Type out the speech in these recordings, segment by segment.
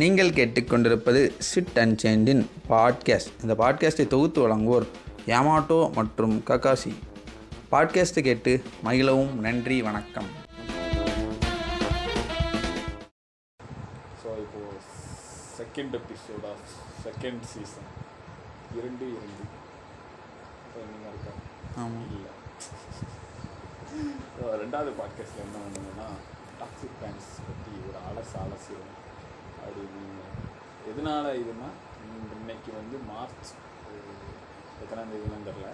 நீங்கள் கேட்டுக்கொண்டிருப்பது sit and சேண்டின் podcast இந்த பாட்காஸ்ட்டை தொகுத்து வழங்குவோர் யாமாட்டோ மற்றும் ககாசி பாட்காஸ்ட்டை கேட்டு மகிழவும். நன்றி வணக்கம். ஸோ இப்போது second episode of second season இரண்டு இரண்டு. இருக்கா? ஆமாம் இல்லை. ரெண்டாவது பாட்காஸ்ட்டில் என்ன பண்ணுங்கன்னா டாக்ஸிக் பேன்ஸ் பற்றி ஒரு அலசு அலசிடும் அப்படி எதனால் இதுனா இன்னைக்கு வந்து மார்ச் எத்தனாம் தேதிலாம் தெரில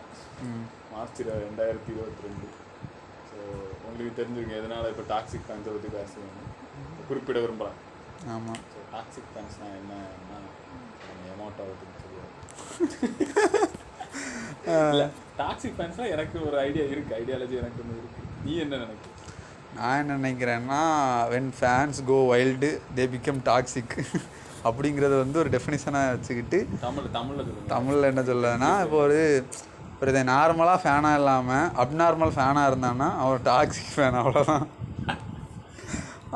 மார்ச் ரெண்டாயிரத்தி இருபத்தி ரெண்டு ஸோ உங்களுக்கு தெரிஞ்சிருக்கும் எதனால் இப்போ டாக்ஸிக் பேன்ஸை பற்றி பேசுவேன் குறிப்பிட விரும்புகிறேன் ஆமாம் ஸோ டாக்ஸிக் ஃபேன்ஸ்னால் என்னன்னா அப்படின்னு சொல்லுவோம் இல்லை டாக்ஸிக் ஃபேன்ஸ்னால் எனக்கு ஒரு ஐடியா இருக்குது ஐடியாலஜி எனக்கு ஒன்று இருக்குது நீ என்ன நினைக்கிற? நான் என்ன நினைக்கிறேன்னா when fans go wild they become toxic அப்படிங்கிறத வந்து ஒரு டெஃபினிஷனாக வச்சுக்கிட்டு தமிழ் தமிழில் தமிழில் என்ன சொல்லுதுன்னா இப்போ ஒரு ஒரு இதை நார்மலாக ஃபேனாக இல்லாமல் அப்நார்மல் ஃபேனாக இருந்தான்னா அவன் டாக்ஸிக் ஃபேன் அவ்வளோதான்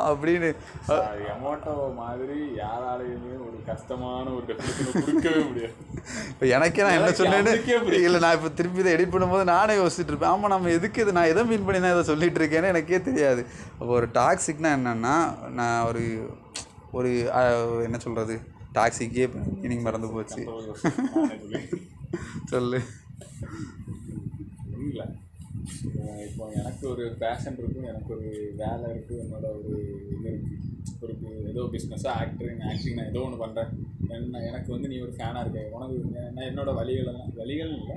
அப்படின்னு. எமோட்டோ மாதிரி யாராலையுமே ஒரு கஷ்டமான ஒரு கொடுக்கவே முடியாது. இப்போ எனக்கே நான் என்ன சொன்னேன்னு. இல்லை நான் இப்போ திருப்பி இதை எடிட் பண்ணும்போது நானே யோசிச்சுட்டு இருப்பேன். ஆமாம் நம்ம எதுக்கு இது? நான் எதை மீன் பண்ணி தான் இதை சொல்லிட்டு இருக்கேன்னு எனக்கே தெரியாது. அப்போ ஒரு டாக்ஸிக்னா என்னென்னா நான் ஒரு ஒரு என்ன சொல்கிறது டாக்ஸிக்கே மீனிங் மறந்து போச்சு. சொல்லு. இல்லை. இப்போ எனக்கு ஒரு பேஷன் இருக்கும் எனக்கு ஒரு வேலை இருக்குது என்னோட ஒரு இது இருக்குது ஒரு ஏதோ பிஸ்னஸாக ஆக்டரிங் ஆக்டிங் நான் ஏதோ ஒன்று பண்ணுறேன் என்ன எனக்கு வந்து நீ ஒரு ஃபேனாக இருக்க. உனக்கு நான் என்னோட வழிகளெல்லாம் வழிகள் இல்லை.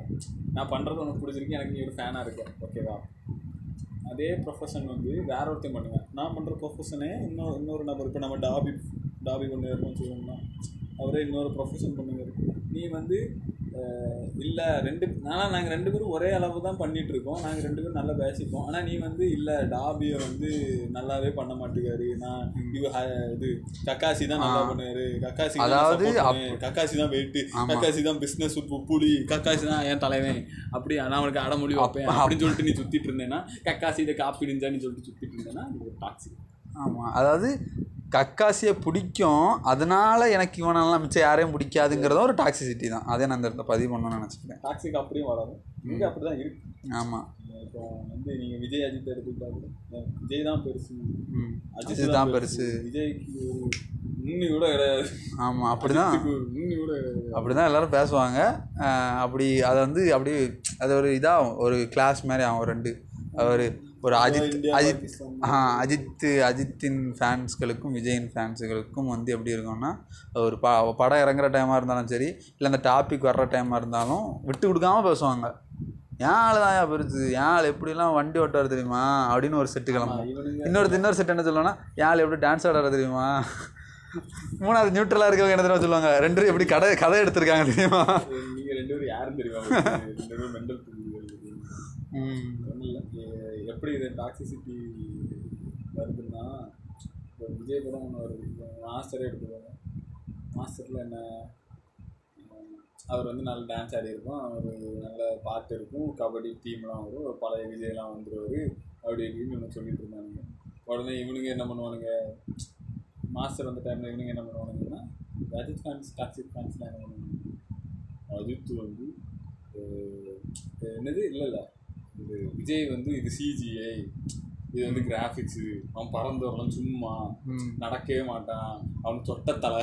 நான் பண்ணுறது உனக்கு பிடிச்சிருக்கு எனக்கு நீ ஒரு ஃபேனாக இருக்க. ஓகேவா அதே ப்ரொஃபஷன் வந்து வேற ஒருத்தையும் பண்ணுவேன். நான் பண்ணுற ப்ரொஃபஷனே இன்னொரு இன்னொரு நபர். இப்போ நம்ம டாபி டாபி கொண்டு வரணும்னு சொல்லணும்னா அவரே இன்னொரு ப்ரொஃபஷன் பண்ணுங்க நீ வந்து இல்லை ரெண்டு ஆனால் நாங்கள் ரெண்டு பேரும் ஒரே அளவு தான் பண்ணிட்டு இருக்கோம். நாங்கள் ரெண்டு பேரும் நல்லா பேசிப்போம். ஆனால் நீ வந்து இல்லை டாபியை வந்து நல்லாவே பண்ண மாட்டேங்காரு நான் இது கக்காசி தான் நல்லா பண்ணுவாரு. கக்காசி அதாவது. கக்காசி தான் வெயிட்டு. கக்காசி தான் பிஸ்னஸ் புலி கக்காசி தான் என் தலைவன். அப்படி நான் அவனுக்கு அடமொழி வைப்பேன். அப்படின்னு சொல்லிட்டு நீ சுத்திட்டு இருந்தேன்னா கக்காசி இதை காப்பி இடிஞ்சான்னு சொல்லிட்டு சுத்திட்டு இருந்தேன்னா டாக்ஸி ஆமாம் அதாவது கக்காசியை பிடிக்கும். அதனால எனக்கு இவனெல்லாம் மிச்சம் யாரையும் பிடிக்காதுங்கிறதும் ஒரு டாக்ஸிசிட்டி தான். அதே நான் இந்த இடத்துல பதிவு பண்ணணும்னு நினச்சிக்கிறேன் டாக்ஸிக்கு அப்படியும் வளரும் இங்கே அப்படி தான் இருக்கு. ஆமாம் இப்போ வந்து நீங்கள் விஜய் அஜித் எடுத்துக்கிட்டா கூட விஜய் தான் பெருசு. அஜித் தான் பெருசு. விஜய்க்கு முன்னி கூட கிடையாது. ஆமாம் அப்படி தான் முன்னி கூட அப்படி தான் எல்லோரும் பேசுவாங்க. அப்படி அதை வந்து அப்படி அது ஒரு இதாகும். ஒரு கிளாஸ் மாதிரி ஆகும் ரெண்டு. ஒரு ஒரு அஜித் அஜித். ஆ அஜித் அஜித்தின் ஃபேன்ஸ்களுக்கும் விஜயின் ஃபேன்ஸுகளுக்கும் வந்து எப்படி இருக்கும்னா ஒரு ப படம் இறங்குற டைமாக இருந்தாலும் சரி இல்லை அந்த டாபிக் வர்ற டைமாக இருந்தாலும் விட்டு கொடுக்காம பேசுவாங்க. ஏன் ஆள் தான் பெருசு ஏன் ஆள் எப்படிலாம் வண்டி ஓட்டுவார் தெரியுமா? அப்படின்னு ஒரு செட்டு கிளம்பும். இன்னொரு இன்னொரு செட் என்ன சொல்லுவாங்கன்னா ஏன் ஆள் எப்படி டான்ஸ் ஆடுற தெரியுமா? மூணாவது நியூட்ரலாக இருக்கவங்க என்ன தெரியுமா சொல்லுவாங்க? ரெண்டு பேரும் எப்படி கதை கதை எடுத்திருக்காங்க தெரியுமா? நீங்கள் ரெண்டு பேரும் யாரும் தெரியுமா? எப்படி இது டாக்ஸிசிட்டி வருதுன்னா இப்போ விஜய் படம் ஒன்று வருது இப்போ மாஸ்டரே எடுத்துக்கோங்க. மாஸ்டரில் என்ன அவர் வந்து நல்ல டான்ஸ் ஆடி இருக்கும். அவர் நல்ல பாட்டு இருக்கும். கபடி டீம்லாம் வரும். பழைய விஜய்லாம் வந்துடுவார் அப்படி இப்படின்னு ஒன்று சொல்லிட்டு இருந்தானுங்க. உடனே இவனுங்க என்ன பண்ணுவானுங்க? மாஸ்டர் வந்த டைமில் இவனுங்க என்ன பண்ணுவானுங்கன்னா அஜித் ஃபேன்ஸ் டாக்ஸிக் ஃபேன்ஸ்லாம் என்ன பண்ணுவாங்க அஜித் வந்து என்னது? இல்லை இல்லை இது விஜய் வந்து இது சிஜிஐ இது வந்து கிராஃபிக்ஸு அவன் பறந்து வரலாம் சும்மா. நடக்கவே மாட்டான். அவன் சொட்ட தலை.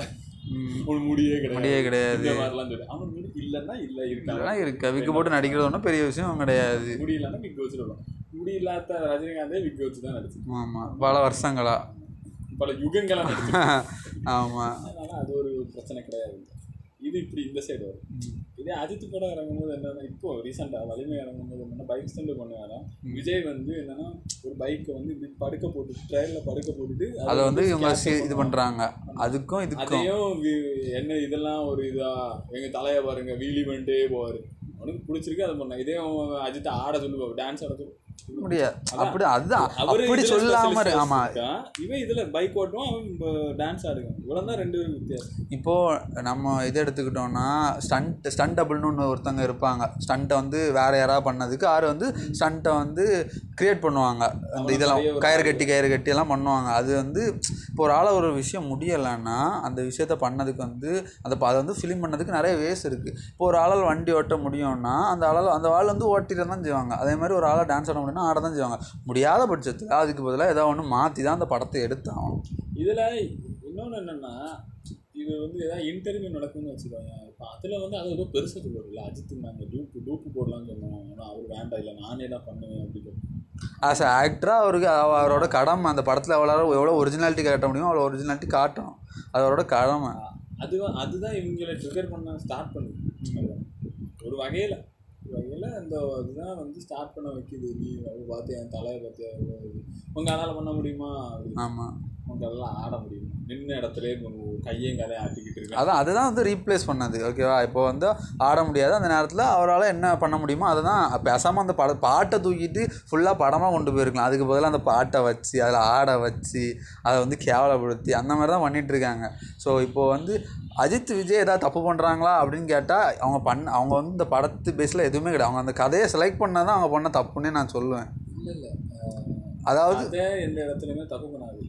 ஒரு முடியே கிடையாது. முடியே கிடையாது. இந்த மாதிரிலாம் சொல்லி. அவன் முடி இல்லைன்னா இல்லை இதெல்லாம் இருக்கு விக்கு போட்டு நடிக்கிறது ஒன்றும் பெரிய விஷயம் கிடையாது. முடி இல்லைன்னா விக் வச்சு விடுவான் முடி இல்லாத ரஜினிகாந்தே விக் வச்சு தான் நடிச்சு ஆமாம் பல வருஷங்களா. பல யுகங்களா நடிச்சு ஆமாம் அதனால அது ஒரு பிரச்சனை கிடையாது. இது இப்படி இந்த சைடு வரும். இதே அஜித் படம் இறங்கும்போது என்னன்னா இப்போ ரீசெண்டாக வலிமை இறங்கும்போது என்னன்னா பைக் ஸ்டண்ட் பண்ணுவாராம் விஜய் வந்து என்னன்னா ஒரு பைக்கை வந்து இப்படி படுக்க போட்டு ட்ரெயினில் படுக்க போட்டுட்டு அதை வந்து இவங்க இது. பண்ணுறாங்க அதுக்கும் இதுக்கும். அதையும் என்ன இதெல்லாம் ஒரு இதா? எங்க தலையை பாருங்க வீலி பண்ணிட்டே போவாரு. அவனுக்கு பிடிச்சிருக்கு அதை பண்ண. இதே அவன் அஜித் ஆட சொல்லுவார் டான்ஸ் ஆட சொல்லு. முடியாது அப்படி அதுதான். அப்படி சொல்லாம ஆமா. இருக்கான். இவன் இதுல பைக் ஓட்டுவான் அவன் டான்ஸ் ஆடுவான். இவ்வளவு தான் ரெண்டு பேரும் வித்தியாசம். இப்போ நம்ம இது எடுத்துக்கிட்டோம்னா ஸ்டண்ட் ஸ்டண்ட் டபுள்னு ஒன்று ஒருத்தங்க இருப்பாங்க. ஸ்டண்ட்டை வந்து வேற யாராவது பண்ணதுக்கு ஆறு வந்து ஸ்டண்ட்டை வந்து கிரியேட் பண்ணுவாங்க. அந்த இதெல்லாம் கயிறு கட்டி கயிறு கட்டி எல்லாம் பண்ணுவாங்க. அது வந்து இப்போ ஒரு ஆளை ஒரு விஷயம் முடியலைன்னா அந்த விஷயத்த பண்ணதுக்கு வந்து அந்த அதை வந்து ஃபிலிம் பண்ணதுக்கு நிறைய வேஸ் இருக்குது இப்போ ஒரு ஆளால் வண்டி ஓட்ட முடியும்னா அந்த ஆளால் அந்த ஆள் வந்து ஓட்டிட்டு தான் செய்வாங்க. அதே மாதிரி ஒரு ஆளை டான்ஸ் ஆட முடியும்னா ஆட தான் செய்வாங்க. முடியாத பட்சத்தில் அதுக்கு பதிலாக ஏதோ ஒன்று மாற்றி தான் அந்த படத்தை எடுத்தாகணும். இதுல இன்னொன்னு என்னன்னா இது வந்து ஏதாவது இன்டர்வியூ நடக்கும்னு வச்சுக்கோங்க. இப்போ அதில் வந்து அது ஏதோ பெருசுக்கு போடல அஜித் நாங்கள் டூப்பு டூப்பு போடலாம்னு சொன்னோம் ஆனால் அவர் வேண்டாம் இல்லை நானே தான் பண்ணுவேன் அப்படின்னு. ஆஸ் ஆக்டராக அவருக்கு அவ- அவரோட கடமை அந்த படத்தில் எவ்வளோ எவ்வளோ ஒரிஜினாலிட்டி காட்ட முடியுமோ அவ்வளோ ஒரிஜினாலிட்டி காட்டணும். அவரோட கடமை. அது அதுதான் இவங்களை ட்ரிகர் பண்ண ஸ்டார்ட் பண்ணுது. ஒரு வகையில். வகையில் அந்த அதுதான் வந்து ஸ்டார்ட் பண்ண வைக்குது. நீ பார்த்து என் தலையை பார்த்து உங்கள் அதனால் பண்ண முடியுமா? ஆமாம் உங்களால் ஆட முடியுமா? நின்ன இடத்துலயே உங்க கையையும் கதையை ஆட்டிக்கிட்டு இருக்கேன் அதான் அதுதான் வந்து ரீப்ளேஸ் பண்ணது. ஓகேவா இப்போ வந்து ஆட முடியாது. அந்த நேரத்தில் அவரால் என்ன பண்ண முடியுமோ அதை தான் பேசாமல் அந்த பட பாட்டை தூக்கிட்டு ஃபுல்லாக படமாக கொண்டு போயிருக்கலாம். அதுக்கு பதிலாக அந்த பாட்டை வச்சு அதில் ஆட வச்சு அதை வந்து கேவலப்படுத்தி அந்த மாதிரி தான் பண்ணிட்டு இருக்காங்க. ஸோ இப்போது வந்து அஜித் விஜய் ஏதாவது தப்பு பண்ணுறாங்களா அப்படின்னு கேட்டால் அவங்க பண்ண அவங்க வந்து இந்த படத்து பேஸில் எதுவுமே கிடையாது. அவங்க அந்த கதையை செலக்ட் பண்ணால் தான் அவங்க பண்ண தப்புன்னே நான் சொல்லுவேன். இல்லை இல்லை. அதாவது அதே எந்த இடத்துலையுமே தப்பு பண்ணாது.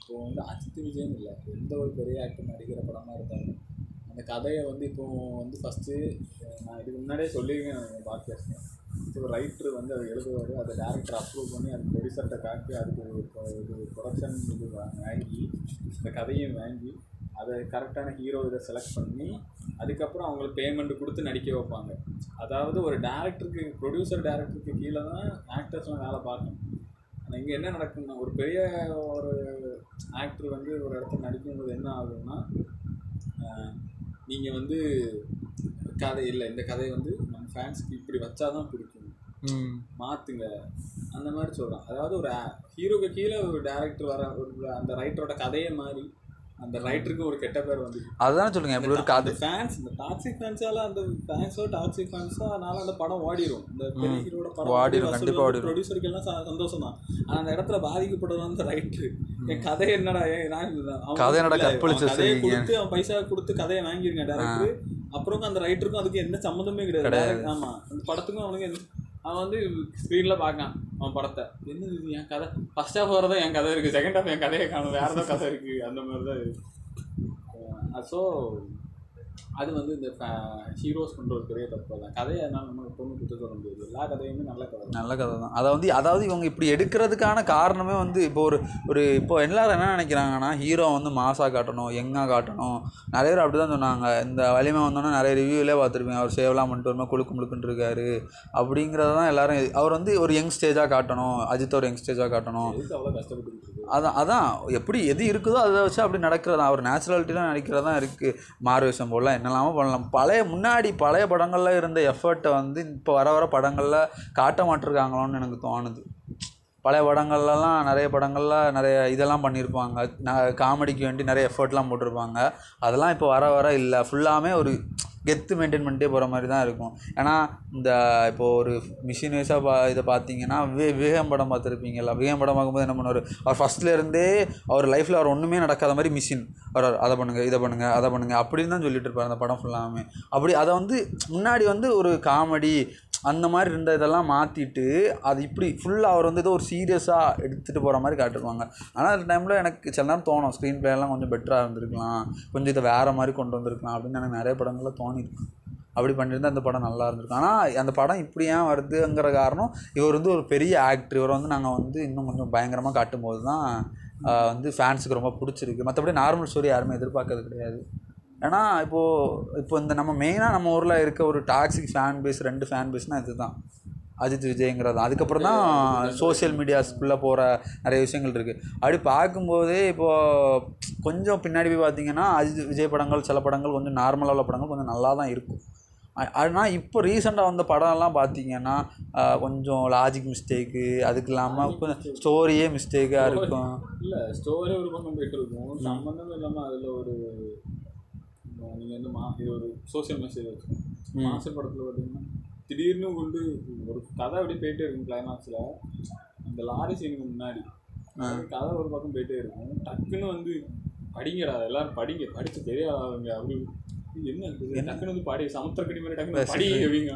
இப்போ வந்து அஜித் விஜயன் இல்லை. எந்த ஒரு பெரிய ஆக்டர் நடிக்கிற படமாக இருந்தாலும் அந்த கதையை வந்து இப்போ வந்து ஃபஸ்ட்டு நான் இதுக்கு முன்னாடியே சொல்லியிருக்கேன் பாட்காஸ்ட்டில் இப்போ ரைட்டர் வந்து அதை எழுதுவார் அதை டேரக்டர் அப்ரூவ் பண்ணி அது ப்ரொடியூசர்கிட்ட காட்டி அதுக்கு ஒரு ப்ரொடக்ஷன் இது வாங்கி இந்த கதையும் வாங்கி அதை கரெக்டான ஹீரோ இதை செலக்ட் பண்ணி அதுக்கப்புறம் அவங்களுக்கு பேமெண்ட் கொடுத்து நடிக்க வைப்பாங்க. அதாவது ஒரு டேரக்டருக்கு ப்ரொடியூசர் டேரக்டருக்கு கீழே தான் ஆக்டர்ஸ்லாம் வேலை பார்க்கணும். ஆனால் இங்கே என்ன நடக்கும்னா ஒரு பெரிய ஒரு ஆக்டர் வந்து ஒரு இடத்துல நடிக்கும்போது என்ன ஆகும்னா நீங்கள் வந்து கதை இல்லை இந்த கதையை வந்து நம்ம ஃபேன்ஸ்க்கு இப்படி வச்சாதான் பிடிக்கும். மாற்றுங்க அந்த மாதிரி சொல்கிறான் அதாவது ஒரு ஹீரோக்கு கீழே ஒரு டேரக்டர் வர ஒரு அந்த ரைட்டரோட கதையை மாறி அந்த ரைட்டருக்கு ஒரு கெட்ட பேர் வந்து அதுதானே சொல்லுங்கள் எப்படி ஒரு கதை. ஃபேன்ஸ் இந்த டாக்ஸிக் ஃபேன்ஸால அந்த ஃபேன்ஸோ டாக்ஸிக் ஃபேன்ஸோ அதனால அந்த படம் ஓடிடும் இந்த பெரிய ஹீரோட படம் ஓடிரும், கண்டிப்பா ஓடிரும். ப்ரொடியூசருக்கு எல்லாம் சந்தோஷம் தான் ஆனா அந்த இடத்துல பாதிக்கப்படுறது அந்த ரைட்டு என் கதை என்னடா நான் கதை என்னடா கற்பழிச்சு? கொடுத்து அவன் பைசா கொடுத்து கதையை வாங்கிருங்க டேரக்டர் அப்புறம் அந்த ரைட்டருக்கும் அதுக்கு எந்த சம்மந்தமே கிடையாது. ஆமா. அந்த படத்துக்கும் அவனுக்கு அவன் வந்து ஸ்க்ரீனில் பார்க்கான். அவன் படத்தை. என்ன இது? என் கதை? ஃபர்ஸ்ட் ஹாஃப் வரதான் என் கதை இருக்குது செகண்ட் ஹாஃப் என் கதையை காணும். வேறு தான் கதை இருக்குது அந்த மாதிரி தான் இருக்குது ஸோ அது வந்து இந்த ஹீரோஸ் பண்ணுற ஒரு பெரிய தப்பு தான். கதையை அதனால நம்ம எப்பவுமே குத்த சொல்ல முடியாது. எல்லா கதையுமே நல்ல கதை நல்ல கதை தான். அதை வந்து அதாவது இவங்க இப்படி எடுக்கிறதுக்கான காரணமே வந்து இப்போ ஒரு ஒரு இப்போ எல்லாரும் என்ன நினைக்கிறாங்கன்னா ஹீரோ வந்து மாசாக காட்டணும் யங்காக காட்டணும். நிறைய பேர் அப்படி தான் சொன்னாங்க. இந்த வலிமை வந்தோன்னே நிறைய ரிவ்யூவிலே பார்த்துருப்பீங்க. அவர் சேவலாம் பண்ணிட்டு வருமா குழுக்கு முழுக்குன்னு இருக்காரு. அப்படிங்கிறத தான் எல்லாரும் அவர் வந்து ஒரு யங் ஸ்டேஜாக காட்டணும். அஜித் ஒரு யங் ஸ்டேஜாக காட்டணும். அவ்வளோ கஷ்டப்பட்டு அதான் அதான். எப்படி எது இருக்குதோ அதை வச்சு அப்படி நடக்கிறதா? அவர் நேச்சுராலிட்டிலாம் நடிக்கிறதா இருக்குது மாறுவேஷம் போடலாம் என்னெல்லாமோ பண்ணலாம் பழைய முன்னாடி பழைய படங்களில் இருந்த எஃபர்ட்டை வந்து இப்போ வர வர படங்களில் காட்ட மாட்டிருக்காங்களோன்னு எனக்கு தோணுது. பழைய படங்கள்லலாம் நிறைய படங்களில் நிறைய இதெல்லாம் பண்ணியிருப்பாங்க காமெடிக்கு வேண்டி நிறைய எஃபர்ட்லாம் போட்டிருப்பாங்க. அதெல்லாம் இப்போ வர வர இல்லை. ஃபுல்லாமே ஒரு கெத்து மெயின்டைன் பண்ணிட்டே போகிற மாதிரி தான் இருக்கும். ஏன்னா இந்த இப்போது ஒரு மிஷின் வைஸாக பா இதை பார்த்தீங்கன்னா வே விவேகம் படம் பார்த்துருப்பீங்களா விவேகம் படம் பார்க்கும்போது என்ன பண்ணுவார்? அவர் ஃபஸ்ட்லேருந்தே அவர் லைஃப்பில் அவர் ஒன்றுமே நடக்காத மாதிரி மிஷின் அவர் அதை பண்ணுங்கள் இதை பண்ணுங்கள் அதை பண்ணுங்கள் அப்படின்னு தான் சொல்லிட்டு இருப்பார் அந்த படம் ஃபுல்லாமே அப்படி அதை வந்து முன்னாடி வந்து ஒரு காமெடி அந்த மாதிரி இருந்த இதெல்லாம் மாற்றிட்டு அது இப்படி ஃபுல்லாக அவர் வந்து ஏதோ ஒரு சீரியஸாக எடுத்துகிட்டு போகிற மாதிரி காட்டுவாங்க ஆனால் அந்த டைமில் எனக்கு சில நேரம் தோணும் ஸ்க்ரீன் பிளேலாம் கொஞ்சம் பெட்டராக இருந்திருக்கலாம். கொஞ்சம் இதை வேறு மாதிரி கொண்டு வந்திருக்கலாம் அப்படின்னு எனக்கு நிறைய படங்களில் தோணிருக்கு. அப்படி பண்ணியிருந்தா அந்த படம் நல்லா இருந்திருக்கும். ஆனால் அந்த படம் இப்படி ஏன் வருதுங்கிற காரணம் இவர் வந்து ஒரு பெரிய ஆக்டர் இவரை வந்து நாங்கள் வந்து இன்னும் கொஞ்சம் பயங்கரமாக காட்டும்போது தான் வந்து ஃபேன்ஸுக்கு ரொம்ப பிடிச்சிருக்கு. மற்றபடி நார்மல் ஸ்டோரி யாருமே எதிர்பார்க்கறது கிடையாது. ஏன்னா இப்போது இப்போ இந்த நம்ம மெயினாக நம்ம ஊரில் இருக்க ஒரு டாக்ஸிக் ஃபேன் பேஸ் ரெண்டு ஃபேன் பேஸ்னால் இதுதான். அஜித் விஜய்ங்கிறது. அதுக்கப்புறம் தான் சோஷியல் மீடியாஸ்க்குள்ளே போகிற நிறைய விஷயங்கள் இருக்குது அப்படி பார்க்கும்போதே இப்போது கொஞ்சம் பின்னாடி போய் பார்த்தீங்கன்னா அஜித் விஜய் படங்கள் சில படங்கள் கொஞ்சம் நார்மலாக உள்ள படங்கள் கொஞ்சம் நல்லா தான் இருக்கும். ஆனால் இப்போ ரீசெண்டாக வந்த படம்லாம் பார்த்தீங்கன்னா கொஞ்சம் லாஜிக் மிஸ்டேக்கு அதுக்கு இல்லாமல் கொஞ்சம் ஸ்டோரியே மிஸ்டேக்காக இருக்கும். இல்லை ஸ்டோரி ஒரு பக்கம் போயிட்டு இருக்கும். சம்மந்தமே இல்லாமல் அதில் ஒரு நீங்கள் வந்து மா இது ஒரு சோஷியல் மெசேஜ் வச்சுக்கோங்க. மாச படத்தில் பார்த்தீங்கன்னா திடீர்னு கொண்டு ஒரு கதை அப்படியே போயிட்டே இருக்கும் கிளைமாக்ஸில் அந்த லாரி சீனுக்கு முன்னாடி. கதை ஒரு பக்கம் போயிட்டே இருக்கும். டக்குன்னு வந்து படிங்கடா எல்லாரும் படிங்க. படிச்சு பெரிய ஆளுங்க அப்படி என்ன? டக்குன்னு வந்து படி சமுத்திரக்கடி மாதிரி டக்குன்னு படிங்க அப்படிங்க.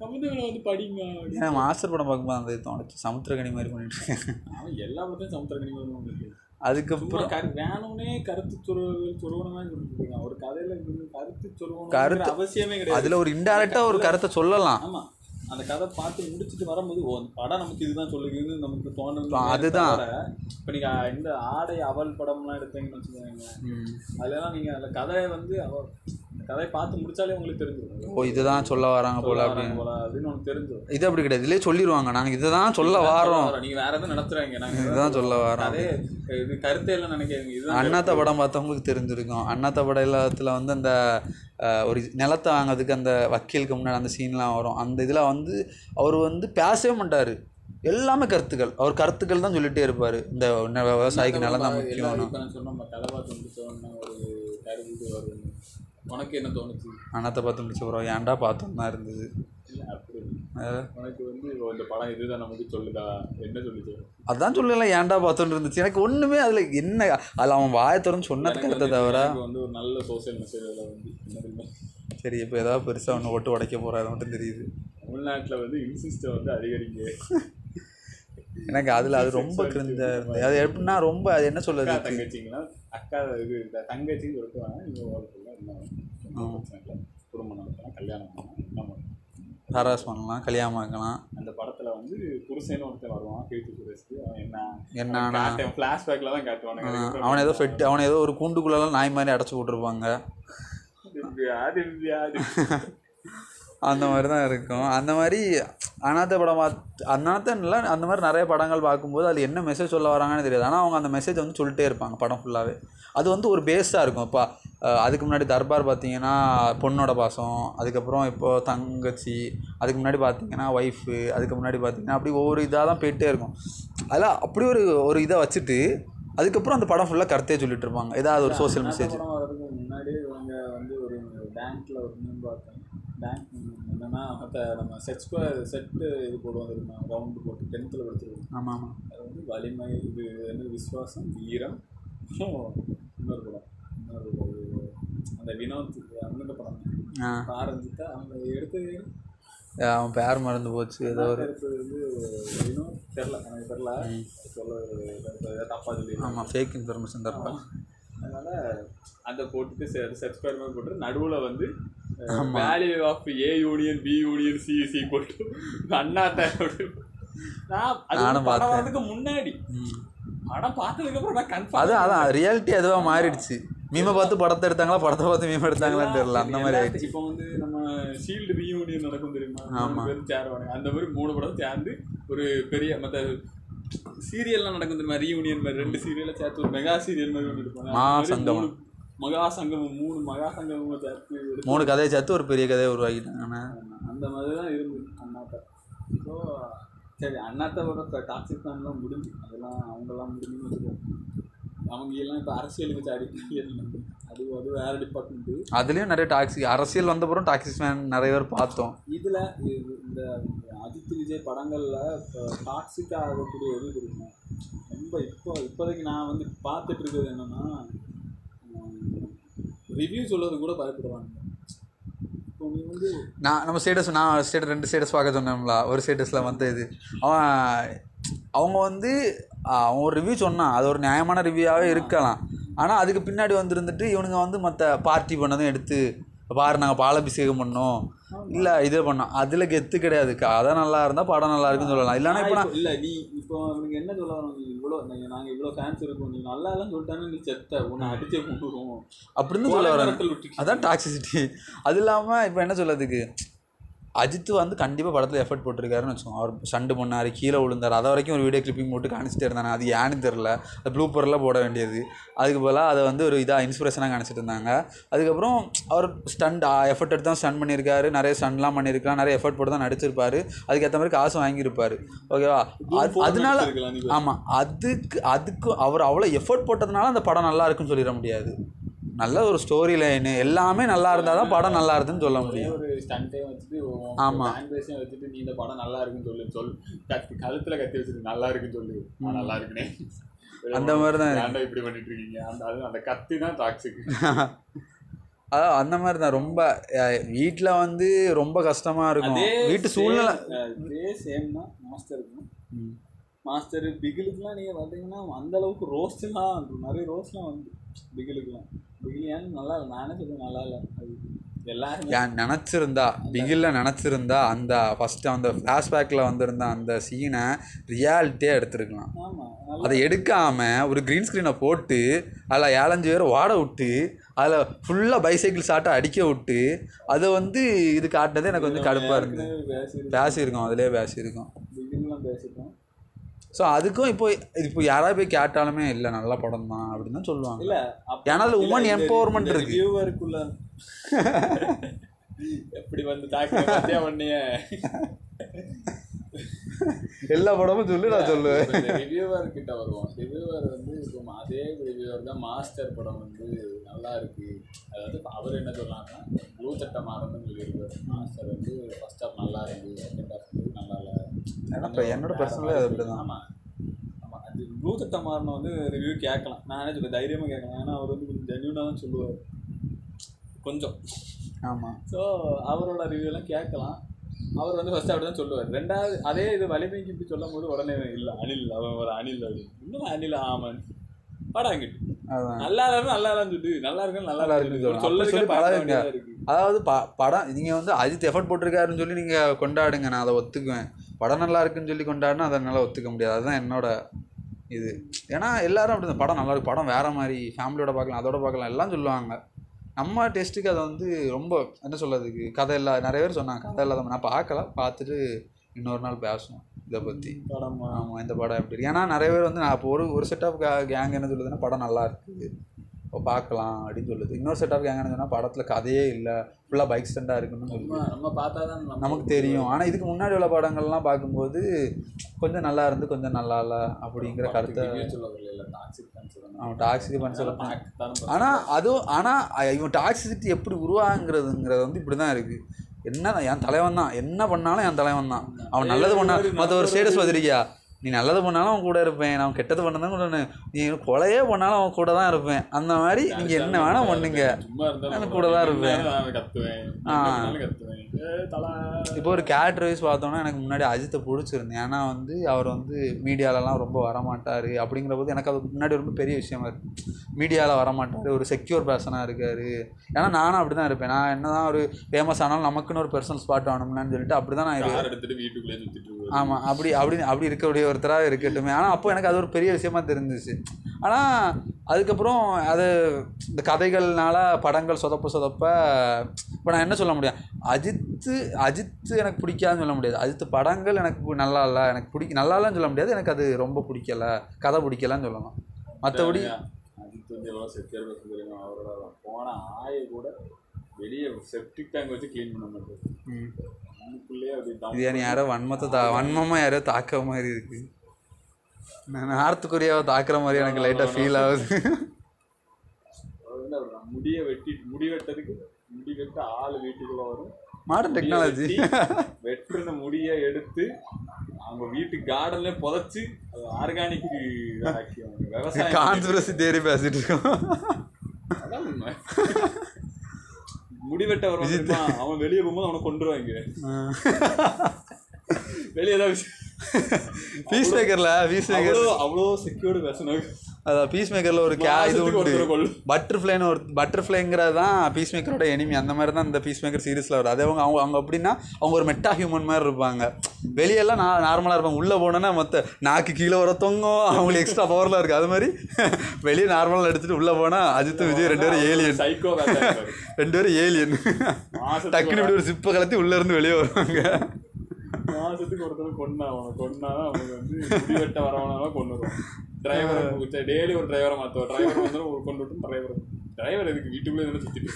சமுத்திரக்கடி வந்து படிங்க. ஏன்னா மாஸ்டர் படம் பார்க்கும்போது அந்த இது தோணுச்சு. சமுத்திரகனி மாதிரி பண்ணிட்டு இருக்கேன் அவன் எல்லா படத்தையும் சமுத்திரக்கடி மாதிரி உங்களுக்கு அதுக்கப்புறம் வேணும்னே கருத்து சொருவ சொருவனமா சொல்லிட்டு இருக்கான் ஒரு கதையில கருத்து சொருவணும் கருத்து- அவசியமே கிடையாது. அதில் ஒரு இன்டைரக்டாக ஒரு கருத்தை சொல்லலாம். ஆமா. அந்த கதை பார்த்து முடிச்சுட்டு வரும்போது ஓ அந்த படம் நமக்கு இதுதான் சொல்லுதுன்னு நமக்கு தோணுது அதுதான். இப்போ நீங்க இந்த ஆடை அவல் படம்லாம் எடுத்தீங்கன்னு வச்சுக்கோங்க. அதெல்லாம் நீங்க அந்த கதையை வந்து அவ கதையை பார்த்து முடிச்சாலே உங்களுக்கு தெரிஞ்சிடும். ஓ இதுதான் சொல்ல வராங்க போல அப்படின்னு. அப்படின்னு உங்களுக்கு தெரிஞ்சிடும். இது அப்படி கிடையாது. இதுலேயே சொல்லிடுவாங்க நாங்கள் இதை தான் சொல்ல வாரோம். நீங்க வேற எதுவும் நடத்துறாங்க நாங்க இதுதான் சொல்ல வாரோம். அதே இது கருத்தே எல்லாம் நினைக்காதீங்க. இதுதான் அண்ணாத்த படம் பார்த்தவங்களுக்கு தெரிஞ்சிருக்கும். அண்ணாத்த படம் எல்லாத்துல வந்து அந்த ஒரு நிலத்தை வாங்குறதுக்கு அந்த வக்கீலுக்கு முன்னாடி அந்த சீன்லாம் வரும். அந்த இதில் வந்து அவர் வந்து பேசவே மாட்டார். எல்லாமே கருத்துக்கள். அவர் கருத்துக்கள் தான் சொல்லிட்டே இருப்பார். இந்த விவசாயிக்கு நிலம் தான் முக்கியம் இப்ப உனக்கு என்ன தோணுச்சு? அண்ணாத்தை பார்த்து முடிச்ச பிறகு ஏன்டா பார்த்தோம் தான் இருந்தது? உனக்கு வந்து ஓ, இந்த படம் இதுதான் நமக்கு சொல்லுதா? என்ன சொல்லுச்சு? அதான் சொல்லலாம் ஏன்டா பார்த்தோன்னு இருந்துச்சு. எனக்கு ஒன்றுமே அதில் என்ன அதில் அவன் வாயை திறந்து சொன்னது எனக்கு கருத்தை வந்து- தவிர வந்து ஒரு நல்ல சோசியல் மெசேஜ் அதில் வந்து. சரி இப்போ ஏதாவது பெருசாக ஒன்று ஓட்டு உடைக்க போகிற அது மட்டும் தெரியுது. தமிழ்நாட்டில் வந்து இன்சிஸ்ட்டை வந்து அதிகரிங்க. எனக்கு அதில் அது ரொம்ப கிருந்த இருந்தது. அது எப்படின்னா ரொம்ப அது என்ன அக்கா தங்கச்சிங்கன்னா அக்கா இது இந்த தங்கச்சின்னு சொல்லிட்டு வாங்க. நீங்கள் வாழ்க்கையில் என்ன இல்லை. குடும்பம் நடத்தலாம் கல்யாணம் பண்ணலாம் என்ன பண்ணலாம். ஹராஸ் பண்ணலாம் கல்யாணம் ஆக்கலாம். அந்த படத்துல வந்து புருஷன் ஒருத்தன் வருவான் கீர்த்தி சுரேஷ்க்கு. அவன் என்ன? என்னன்னா ஃப்ளாஷ்பேக்ல தான் காட்டுவானுங்க. அவன் ஏதோ ஃபெட் அவனை ஏதோ ஒரு கூண்டுக்குள்ளெல்லாம் நாய் மாதிரி அடைச்சி திவ்யா, திவ்யா. அந்த மாதிரி தான் இருக்கும். அந்த மாதிரி அனாதை படம் பார்த்து அனாத்தன்ல அந்த மாதிரி நிறைய படங்கள் பார்க்கும்போது அதில் என்ன மெசேஜ் சொல்ல வராங்கன்னு தெரியாது. ஆனால் அவங்க அந்த மெசேஜ் வந்து சொல்லிட்டே இருப்பாங்க படம் ஃபுல்லாகவே அது வந்து ஒரு பேஸாக இருக்கும். இப்போ அதுக்கு முன்னாடி தர்பார் பார்த்தீங்கன்னா பொண்ணோட பாசம் அதுக்கப்புறம் இப்போ தங்கச்சி அதுக்கு முன்னாடி பார்த்தீங்கன்னா ஒய்ஃபு அதுக்கு முன்னாடி பார்த்தீங்கன்னா அப்படி ஒவ்வொரு இதாக தான் போயிட்டே இருக்கும். அதில் அப்படி ஒரு ஒரு இதை வச்சுட்டு அதுக்கப்புறம் அந்த படம் ஃபுல்லாக கருத்தே சொல்லிட்டு இருப்பாங்க. ஏதாவது ஒரு சோஷியல் அந்த மெசேஜ் இவங்க வந்து ஒரு பேங்க்ல ஒரு பேங்க் என்னன்னா மற்ற நம்ம செட் ஸ்கொயர் செட்டு இது போடுவோம் தெரியுமா? ரவுண்டு போட்டு டென்த்தில் படிச்சிருக்கோம் ஆமாம் ஆமாம். அது வந்து வலிமை இது என்ன விஸ்வாசம் வீரம் இன்னொரு படம் இன்னொரு அந்த வினோத் அந்த படம். ஆ. ஆரம்பிச்சுட்டா அவங்க எடுத்தது அவன் பேர் மறந்து போச்சு ஏதோ ஒரு வினோத். தெரில எனக்கு தெரில சொல்ல தப்பா சொல்லி ஆமாம் ஃபேக் இன்ஃபர்மேஷன் தரலாம் அதனால அந்த போட்டுட்டு செட் ஸ்கொயர் மாதிரி போட்டு நடுவில் வந்து value of A union B union C C போட்டு அண்ணாத்த நான் அது நானும் படம். வரதுக்கு முன்னாடி. படம் பார்த்ததுக்கு அப்புறம் நான் கன்ஃபார்ம் அதான் அதான் ரியாலிட்டி அதுவாக மாறிடுச்சு. மீமை பார்த்து படத்தை எடுத்தாங்களா படத்தை பார்த்து மீமை எடுத்தாங்களான்னு தெரியல அந்த மாதிரி ஆயிடுச்சு. இப்போ வந்து நம்ம ஷீல்டு ரீயூனியன் நடக்கும் தெரியுமா? ஆமா. பேரும் சேருவாங்க. அந்த மாதிரி மூணு படம் சேர்ந்து ஒரு பெரிய மற்ற சீரியல்லாம் நடக்கும் தெரியுமா? ரீயூனியன் மாதிரி. ரெண்டு சீரியலை சேர்த்து ஒரு மெகா சீரியல் மாதிரி ஒன்று எடுப்பாங்க. மகா சங்கமம் மூணு மகா சங்கமம் சேர்த்து மூணு கதையை சேர்த்து ஒரு பெரிய கதையை உருவாக்கிட்டாங்க. அந்த மாதிரி தான் இருந்தது அண்ணாத்த. ஸோ சரி அண்ணாத்தோட டாக்ஸிக் ஃபேன்லாம் முடிஞ்சு அதெல்லாம் அவங்கெல்லாம் முடிஞ்சுன்னு வச்சுக்கோ. அவங்க எல்லாம் இப்போ அரசியலுக்கு சாடி அது அது வேற டிபார்ட்மெண்ட்டு அதுலேயும் நிறைய டாக்ஸி அரசியல் வந்தப்புறம் டாக்ஸி ஃபேன் நிறைய பேர் பார்த்தோம். இதில் இந்த அஜித் விஜய் படங்களில் டாக்ஸிக் ஆகக்கூடிய எது தெரியுமா? ரொம்ப இப்போ இப்போதைக்கு நான் வந்து பார்த்துட்டு இருக்கிறது என்னென்னா ரிவ்யூ சொல்றது கூட பயப்படுவாங்க நான் நம்ம ஸ்டேட்டஸ் நான் ஸ்டேட்டஸ் ரெண்டு ஸ்டேட்டஸ் பார்க்க சொன்னோம்ல ஒரு ஸ்டேட்டஸில் வந்து இது. அவன் அவங்க வந்து அவன் ஒரு ரிவ்யூ சொன்னான் அது ஒரு நியாயமான ரிவ்யூவாகவே இருக்கலாம். ஆனால் அதுக்கு பின்னாடி வந்துருந்துட்டு இவனுங்க வந்து மற்ற பார்ட்டி பண்ணதும் எடுத்து பாரு நாங்கள் பாலாபிஷேகம் பண்ணோம். இல்லை இது பண்ணோம். அதில் கெத்து கிடையாது கதை நல்லா இருந்தால் படம் நல்லா இருக்குன்னு சொல்லலாம். இல்லைன்னா இப்போ இல்ல நீ இப்போ அவனுக்கு என்ன சொல்ல வரோம் நீ இவ்வளோ நீங்க நாங்க இவ்வளோ ஃபேன்ஸ் இருக்கோம். நீ நல்லா எல்லாம் சொல்லிட்டானே நீ செத்த. உன்னை அடிச்சே கொண்டுருவோம். அப்படின்னு சொல்ல விட்டுட்டு அதான் டாக்ஸிசிட்டி அது இல்லாமல் இப்போ என்ன சொல்லதுக்கு அஜித் வந்து கண்டிப்பாக படத்தில் எஃபர்ட் போட்டிருக்காருன்னு வச்சுக்கோங்க. அவர் சண்டு பண்ணார் கீழே விழுந்தார். அதை வரைக்கும் ஒரு வீடியோ கிளிப்பிங் போட்டு காணிச்சிட்டே இருந்தாங்க அது ஏன்னு தெரில அது ப்ளூ பரில் போட வேண்டியது. அதுக்கு பதிலாக அதை வந்து ஒரு இதாக இன்ஸ்பிரேஷனாக காணிச்சிட்டு இருந்தாங்க. அதுக்கப்புறம் அவர் ஸ்டண்ட் எஃபர்ட் எடுத்து தான் ஸ்டன் பண்ணியிருக்காரு. நிறைய ஸ்டன்லாம் பண்ணியிருக்கலாம். நிறைய எஃபர்ட் போட்டு தான் நடிச்சிருப்பாரு. அதுக்கேற்ற மாதிரி காசு வாங்கியிருப்பாரு. ஓகேவா அது அதனால. ஆமாம் அதுக்கு அதுக்கு அவர் அவ்வளோ எஃபர்ட் போட்டதுனால அந்த படம் நல்லா இருக்குன்னு சொல்லிட முடியாது. நல்ல ஒரு ஸ்டோரி லைனு எல்லாமே நல்லா இருந்தால் தான் படம் நல்லா இருக்குன்னு சொல்ல முடியும். ஒரு ஸ்டண்ட்டையும் வச்சுட்டு ஆமா. ஃபேன் வச்சுட்டு நீ இந்த படம் நல்லா இருக்குன்னு சொல்லு சொல். கத்தி கழுத்துல கத்தி வச்சுட்டு நல்லா இருக்குன்னு சொல்லு. நல்லா இருக்குனே. அந்த மாதிரி தான் இப்படி பண்ணிட்டு இருக்கீங்க? அந்த அது அந்த கத்தி தான் டாக்ஸிக் அதான் அந்த மாதிரி தான் ரொம்ப வீட்டில் வந்து ரொம்ப கஷ்டமாக இருக்கும். அதே வீட்டு சூழ்நிலை. இதே சேம் தான் மாஸ்டருக்கும். மாஸ்டர் பிகிலுக்குலாம் நீங்கள் பார்த்தீங்கன்னா அந்த அளவுக்கு ரோஸ்ட்லாம் நிறைய ரோஸ்ட்லாம் வந்து பிகிலுக்குலாம். பிகில் ஏன் நல்லா இல்லை. நானே சொல்லுவேன் நல்லா இல்லை. அது எல்லாருமே ஏன் நினச்சிருந்தா பிகிலில் நினச்சிருந்தா அந்த ஃபஸ்ட்டு அந்த ஃப்ளாஷ்பேக்கில் வந்திருந்த அந்த சீனை ரியாலிட்டியாக எடுத்திருக்கலாம். அதை எடுக்காமல் ஒரு க்ரீன் ஸ்க்ரீனை போட்டு அதில் ஏழஞ்சு பேர் ஓட விட்டு அதில் ஃபுல்லாக பைசைக்கிள் சாட்டை அடிக்க விட்டு அதை வந்து இது காட்டினது எனக்கு வந்து கடுப்பாக இருந்தது. பேசியிருக்கோம். பேசியிருக்கோம். அதிலே பேசிட்டோம் ஸோ அதுக்கும் இப்போ இப்போ யாராவது போய் கேட்டாலுமே இல்லை நல்ல படம் தான் அப்படின்னு தான் சொல்லுவாங்க. இல்ல ஏன்னா அதுல women empowerment இருக்கு. வியூவருக்குள்ள எப்படி வந்து தாக்கி பத்தியா பண்ணிய எல்லா படமும் சொல்லி நான் சொல்லுவேன். ரிவ்யூவர் கிட்ட வருவோம். ரிவ்யூவர் வந்து இப்போ அதே ரிவ்யூவர் தான் மாஸ்டர் படம் வந்து நல்லா இருக்கு. அதாவது அவர் என்ன சொல்றாங்கன்னா ப்ளூ சட்டை மாறணும்னு சொல்லியிருக்காரு. மாஸ்டர் வந்து ஃபர்ஸ்ட் ஹாஃப் நல்லா இருக்கு செகண்ட் ஹாஃப் வந்து நல்லா இல்லை ஏன்னா இப்ப என்னோட personally அது அப்படிதான். ஆமா. ஆமா அது ப்ளூ சட்டை மாறணும் வந்து ரிவ்யூ கேட்கலாம். நான் சொல்லுவேன் தைரியமாக கேட்கலாம். ஏன்னா அவர் வந்து கொஞ்சம் ஜென்யூனாக தான் சொல்லுவார். கொஞ்சம். ஆமாம் ஸோ அவரோட ரிவ்யூலாம் கேட்கலாம். அவர் வந்து ஃபர்ஸ்ட் அப்படி தான் சொல்லுவார். ரெண்டாவது அதே இது வலிமைக்கு இப்படி சொல்லும் போது உடனே இல்லை அனில் அவன் ஒரு அனில் அப்படின்னு இன்னும் அனில் ஆமான் அதான். நல்லா இல்லாம நல்லா இல்லைன்னு சொல்லி. நல்லா இருக்குன்னு நல்லா இருக்குன்னு சொல்லி சொல்லி பழகுங்க. இருக்கு. அதாவது ப படம் நீங்கள் வந்து அஜித் எஃபர்ட் போட்டிருக்காருன்னு சொல்லி நீங்கள் கொண்டாடுங்க. நான் அதை ஒத்துக்குவேன். படம் நல்லா இருக்குன்னு சொல்லி கொண்டாடினா அதை என்னால் ஒத்துக்க முடியாது. அதுதான் என்னோட இது. ஏன்னா எல்லாரும் அப்படி தான் படம் நல்லா இருக்கு. படம் வேற மாதிரி ஃபேமிலியோட பார்க்கலாம் அதோட பார்க்கலாம் எல்லாம் சொல்லுவாங்க. நம்ம டெஸ்ட்டுக்கு அதை வந்து ரொம்ப என்ன சொல்கிறதுக்கு கதை இல்லா நிறைய பேர் சொன்னாங்க. கதை இல்லாத நான் பார்க்கல. பார்த்துட்டு இன்னொரு நாள் பேசுவோம் இதை பற்றி படம்? ஆமாம் இந்த படம் எப்படி இருக்கு? ஏன்னா நிறைய பேர் வந்து நான் இப்போ ஒரு ஒரு செட் ஆஃப் கேங் என்ன சொல்லுதுன்னா படம் நல்லா இருக்குது. இப்போ பார்க்கலாம் அப்படின்னு சொல்லுது. இன்னொரு செட் ஆஃப் கேங் என்ன சொன்னால் படத்தில் கதையே இல்லை. ஃபுல்லாக பைக் ஸ்டண்டாக இருக்குன்னு நம்ம பார்த்தா தான் நமக்கு தெரியும். ஆனால் இதுக்கு முன்னாடி உள்ள படங்கள்லாம் பார்க்கும்போது கொஞ்சம் நல்லா இருந்து கொஞ்சம் நல்லா இல்லை அப்படிங்கிற கருத்தை அவன் டாக்ஸிக் பண்ண தான். ஆனால் அதுவும் ஆனால் இவன் டாக்ஸிசிட்டி எப்படி உருவாங்கிறதுங்கிறது வந்து இப்படி தான் இருக்குது என்ன என் தலைவன் தான். என்ன பண்ணாலும் என் தலைவன் தான். அவன் நல்லது பண்ணா மற்ற ஒரு ஸ்டேட்டஸ் பார்த்துருக்கியா நீ நல்லது பண்ணாலும் அவன் கூட இருப்பேன். நான் கெட்டது பண்ணதான் கூட நீ கொலையே பண்ணாலும் அவன் கூட தான் இருப்பேன். அந்த மாதிரி நீங்கள் என்ன வேணால் பண்ணுங்க. நான் கூட தான் இருப்பேன். ஆ. இப்போ ஒரு கேரக்டர் வைஸ் பார்த்தோன்னா எனக்கு முன்னாடி அஜித்தை பிடிச்சிருந்தேன். ஏன்னா வந்து அவர் வந்து மீடியாலலாம் ரொம்ப வரமாட்டார் அப்படிங்கிற போது எனக்கு அது முன்னாடி ரொம்ப பெரிய விஷயமா இருக்கு மீடியாவில் வரமாட்டார். ஒரு செக்யூர் பர்சனாக இருக்கார். ஏன்னா நானும் அப்படி தான் இருப்பேன். நான் என்ன தான் ஒரு ஃபேமஸ் ஆனாலும் நமக்குன்னு ஒரு பர்சனல் ஸ்பாட் ஆகணும்னு சொல்லிட்டு அப்படி தான் நான். ஆமாம் அப்படி அப்படி அப்படி இருக்கக்கூடிய ஒருத்தராக இருக்கட்டுமே. ஆனால் அப்போ எனக்கு அது ஒரு பெரிய விஷயமா தெரிஞ்சிச்சு. ஆனால் அதுக்கப்புறம் அது இந்த கதைகள்னால படங்கள் சொதப்ப சொதப்ப இப்போ நான் என்ன சொல்ல முடியும்? அஜித்து அஜித்து எனக்கு பிடிக்காதுன்னு சொல்ல முடியாது. அஜித்து படங்கள் எனக்கு நல்லா இல்லை. எனக்கு பிடிக்க நல்லா இல்லைன்னு சொல்ல முடியாது. எனக்கு அது ரொம்ப பிடிக்கல. கதை பிடிக்கலன்னு சொல்லலாம் மற்றபடி அஜித் வந்து எவ்வளோ செக்யூர் பஸ் தெரியும்? அவரோட போன ஆயை கூட வெளியே செப்டிக் டேங்க் வச்சு க்ளீன் பண்ண அப்படி இது யாரோ வன்மத்தை தா வன்மமாக யாரோ தாக்க மாதிரி இருக்கு. நான் நார்த் கொரியாவை தாக்குற மாதிரி எனக்கு லைட்டாக ஃபீல் ஆகுது. முடியை வெட்டி முடி வெட்டதுக்கு முடி வெட்ட ஆள் வீட்டுக்குள்ள வரும். மாடர்ன் டெக்னாலஜி வெட்டுன முடியை எடுத்து அவங்க வீட்டு கார்டன்ல புதைச்சு அது ஆர்கானிக் விவசாயம் கான்ஸ்பிரசி தேரி பேசிட்டு இருக்கோம். அதான் உண்மை முடி வெட்ட வரும் தெரியுமா? அவன் வெளியே போகும்போது அவனை கொண்டுருவாங்க வெளியே ஏதாவது பீஸ் மேக்கர்ல பீஸ் மேக்கர் அவ்வளோ செக்யூர்டு பேசணும் அதான் பீஸ் மேக்கர்ல ஒரு கே இது உண்டு. பட்டர்ஃப்ளைன்னு ஒரு பட்டர்ஃப்ளைங்கிறது தான் பீஸ் மேக்கரோட எனிமி அந்த மாதிரி தான் இந்த பீஸ் மேக்கர் சீரிஸில் வரும் அதே அவங்க அவங்க அவங்க அப்படின்னா அவங்க ஒரு மெட்டா ஹியூமன் மாதிரி இருப்பாங்க. வெளியெல்லாம் நான் நார்மலாக இருப்பாங்க உள்ளே போனோன்னா மொத்த நாக்கு கீழே வர தொங்கும். அவங்களுக்கு எக்ஸ்ட்ரா பவர்லாம் இருக்குது அது மாதிரி வெளியே நார்மலாக எடுத்துட்டு உள்ளே போனால் அஜித் விஜய் ரெண்டு பேரும் ஏலியன் சைக்கோ ரெண்டு பேரும் ஏலியன் டக்குன்னு இப்படி ஒரு சிப்பை கலத்தி உள்ளே இருந்து வெளியே வருவாங்க. மாசத்துக்கு ஒருத்தர் கொண்டா அவனை கொண்டா அவங்க வந்து முடி வெட்ட வரவனால கொண்டு வருவான். டிரைவரை டெய்லி ஒரு டிரைவரை மாற்றுவோம் டிரைவர் வந்து ஒரு கொண்டு விட்டு டிரைவர் டிரைவர் எதுக்கு? வீட்டுக்குள்ளே இருந்து சுற்றிட்டு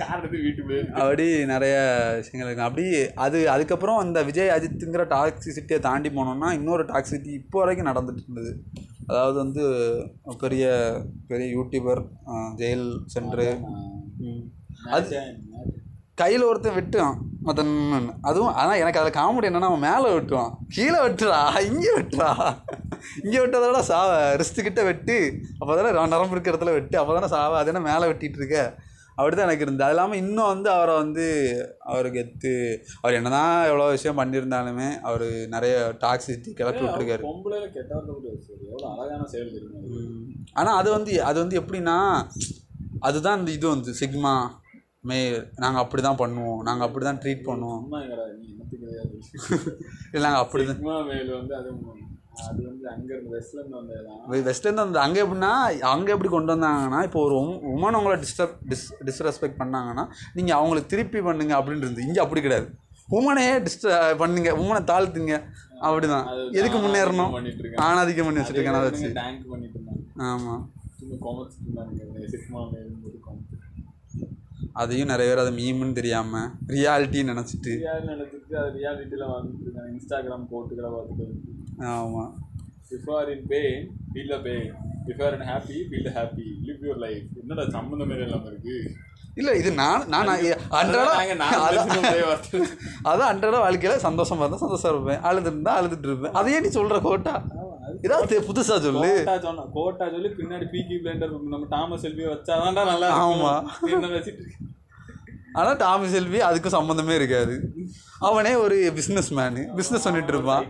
கார் எடுத்து வீட்டுக்குள்ளே அப்படி நிறைய விஷயங்கள் இருக்கு. அப்படி அது அதுக்கப்புறம் அந்த விஜய் அஜித்துங்கிற டாக்ஸிசிட்டியை தாண்டி போனோம்னா இன்னொரு டாக்ஸிசிட்டி இப்போ வரைக்கும் நடந்துட்டு இருந்தது. அதாவது வந்து பெரிய பெரிய யூடியூபர் ஜெயில் சென்ட்ரு அது கையில் ஒருத்தன் வெட்டுவான் மொத்தம் அதுவும் ஆனால் எனக்கு அதில் காமெடி என்னன்னா அவன் மேலே வெட்டுவான். கீழே வெட்டுறா இங்கே வெட்டுறா. இங்கே வெட்டதை விட சாவ ரிஸ்ட்டு கிட்ட வெட்டு அப்போ தானே நரம்பு இருக்கிற இடத்துல வெட்டு அப்போ தானே சாவ அது என்ன மேலே வெட்டிட்டு இருக்க? அப்படி தான் எனக்கு இருந்தது. அது இல்லாமல் இன்னும் வந்து அவரை வந்து அவருக்கு எத்து அவர் என்னதான் எவ்வளோ விஷயம் பண்ணியிருந்தாலுமே அவர் நிறைய டாக்ஸிட்டி கிளப்பி விட்டுருக்காரு? ஆனால் அது வந்து அது வந்து எப்படின்னா அதுதான் இந்த இது வந்து சிக்மா. மே நாங்கள் அப்படி தான் பண்ணுவோம். நாங்கள் அப்படி தான் ட்ரீட் பண்ணுவோம் இல்லை நாங்கள் அப்படி தான் வந்து அது அது வந்து அங்க இருந்து வெஸ்ட்ல இருந்து வந்ததுதான். வெஸ்டர்ன் வந்து அங்கே எப்படின்னா அங்கே எப்படி கொண்டு வந்தாங்கன்னா இப்போ ஒரு உமன் உங்களை டிஸ்டர்ப் டிஸ் டிஸ்ரெஸ்பெக்ட் பண்ணாங்கன்னா நீங்கள் அவங்களுக்கு திருப்பி பண்ணுங்க அப்படின்னு இருந்து இங்கே அப்படி கிடையாது. உமனையே டிஸ்ட பண்ணுங்க. உமனை தாழ்த்துங்க. அப்படிதான். எதுக்கு முன்னேறணும்? ஆணாதிக்கம் பண்ணி வச்சுருக்கேன் அதை வச்சு. ஆமாம் சும்மா காமெண்ட்ஸ் இருந்தாங்க சிக்மா மேல் ஒரு காமெண்ட் அதையும் நிறைய பேர் அதை மீம்னு தெரியாமல் ரியாலிட்டின்னு நினச்சிட்டு. நினைச்சிட்டு அது ரியாலிட்டியில் வந்துட்டு இன்ஸ்டாகிராம் கோட்டுகளை பார்த்துட்டு ஆமாம் if are in pain feel the pain if are in happy feel happy live your life என்னடா சம்மந்தமே இல்லாமல் இருக்கு? இல்லை இது நான் நான் அன்றாட. அதான் அன்றாட வாழ்க்கையில் சந்தோஷமா இருந்தால் சந்தோஷம் இருப்பேன். அழுதுட்டு இருந்தா அழுதுட்டு இருப்பேன். அதையே நீ சொல்கிற கோட்டா ஏதாவது புதுசாக சொல்லு. கோட்டா சொல்லி பின்னாடி பீக்கி பிளேண்டர் நம்ம டாமஸ் செல்வியை வச்சாதான்டா நல்லா ஆமா. ஆனால் டாமி செல்வி அதுக்கும் சம்மந்தமே இருக்காது. அவனே ஒரு பிஸ்னஸ் மேனு பிஸ்னஸ் பண்ணிட்டு இருப்பான்.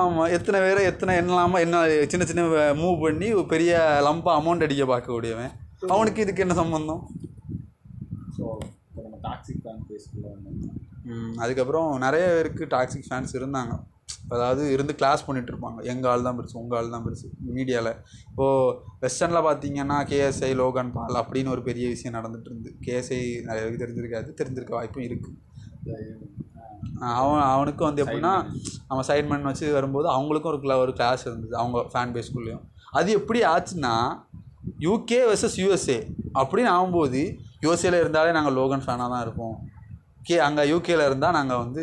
ஆமாம் எத்தனை பேரை எத்தனை என்னலாமா என்ன சின்ன சின்ன மூவ் பண்ணி ஒரு பெரிய லம்பா அமௌண்ட் அடிக்க பார்க்கக்கூடியவன். அவனுக்கு இதுக்கு என்ன சம்பந்தம்? ஸோ இப்போ நம்ம டாக்ஸிக் ஃபேன் பேஸ்க்குள்ள வந்தோம் ம், அதுக்கப்புறம் நிறைய பேருக்கு டாக்ஸிக் ஃபேன்ஸ் இருந்தாங்க. அதாவது இருந்து கிளாஸ் பண்ணிட்டு இருப்பாங்க எங்கள் ஆள் தான் பெருசு உங்கள் ஆள் தான் பெருசு. மீடியாவில் இப்போது வெஸ்டர்னில் பார்த்தீங்கன்னா கேஎஸ்ஐ லோகன் பால் அப்படின்னு ஒரு பெரிய விஷயம் நடந்துட்டு இருந்து கேஎஸ்ஐ நிறைய பேருக்கு தெரிஞ்சிருக்காது தெரிஞ்சிருக்க வாய்ப்பும் இருக்குது அவன் அவனுக்கும் வந்து எப்படின்னா அவன் சைட்மேன் வச்சு வரும்போது அவங்களுக்கும் ஒரு cla- ஒரு கிளாஸ் இருந்தது அவங்க ஃபேன் பேஸ்குள்ளேயும் அது எப்படி ஆச்சுன்னா யூகே vs யூஎஸ்ஏ அப்படின்னு ஆகும்போது யூஎஸ்ஏல இருந்தாலே நாங்கள் லோகன் ஃபேனாக தான் இருப்போம். கே அங்கே யூகேல இருந்தால் நாங்கள் வந்து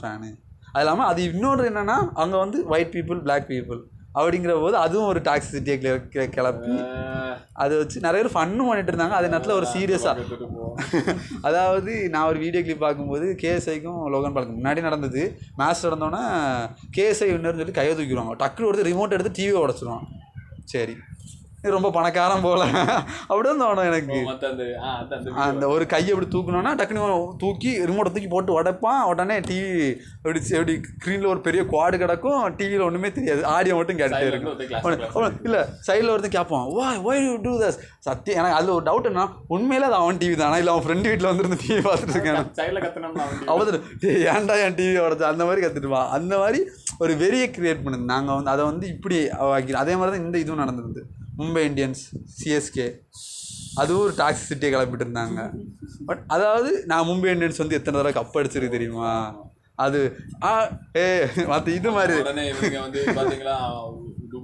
ஃபேனு அது இல்லாமல் அது இன்னொன்று என்னென்னா அங்கே வந்து ஒயிட் பீப்புள் Black பீப்புள் அப்படிங்கிற போது அதுவும் ஒரு டாக்ஸிசிட்டியை கிள கிளப்பி அதை வச்சு நிறைய பேர் ஃபன்னும் பண்ணிட்டு இருந்தாங்க. அதே நேரத்தில் ஒரு சீரியஸாக அதாவது நான் ஒரு வீடியோ கிளிப் பார்க்கும்போது கேஎஸ்ஐக்கும் லோகன் பாலுக்கும் முன்னாடி நடந்தது. மேட்ச் நடந்தோன்னே கேஎஸ்ஐ வின்னர்னு சொல்லி கையை தூக்கிடுவாங்க. டக்குனு ஒருத்தர் ரிமோட் எடுத்து டிவியை உடச்சிடுவான் சரி. இது ரொம்ப பணக்காரன் போல. அப்படிதான் தோணும் எனக்கு. அந்த ஒரு கையை அப்படி தூக்கணும்னா டக்குனு தூக்கி ரிமோட்டை தூக்கி போட்டு உடைப்பான். உடனே டிவி எப்படி எப்படி ஸ்க்ரீனில் ஒரு பெரிய குவாடு கிடக்கும். டிவியில் ஒன்றுமே தெரியாது. ஆடியோ மட்டும் கேட்டுட்டே இருக்கும். இல்லை சைடில் ஒருத்தன் கேட்பான் வா ஒய் யூ டூ தஸ் சத்தியம் எனக்கு அதில் ஒரு டவுட் என்ன உண்மையிலே அது அவன் டிவி தானா? இல்லை அவன் ஃப்ரெண்டு வீட்டில் வந்துருந்து டிவி பார்த்துட்டு இருக்கான்? அவன் ஏன்டா என் டிவி உடச்சு? அந்த மாதிரி கற்றுட்டுவான் அந்த மாதிரி ஒரு வெறியை கிரியேட் பண்ணுது. நாங்கள் வந்து அதை வந்து இப்படி அதே மாதிரி தான் இந்த இதுவும் நடந்தது மும்பை இந்தியன்ஸ் சிஎஸ்கே அதுவும் ஒரு டாக்ஸி சிட்டியை கிளப்பிட்டு இருந்தாங்க. பட் அதாவது நான் மும்பை இந்தியன்ஸ் வந்து எத்தனை தடவை கப் அடிச்சிருக்கு தெரியுமா? அது ஆ ஏ மற்ற இது மாதிரி. வந்து பாத்தீங்களா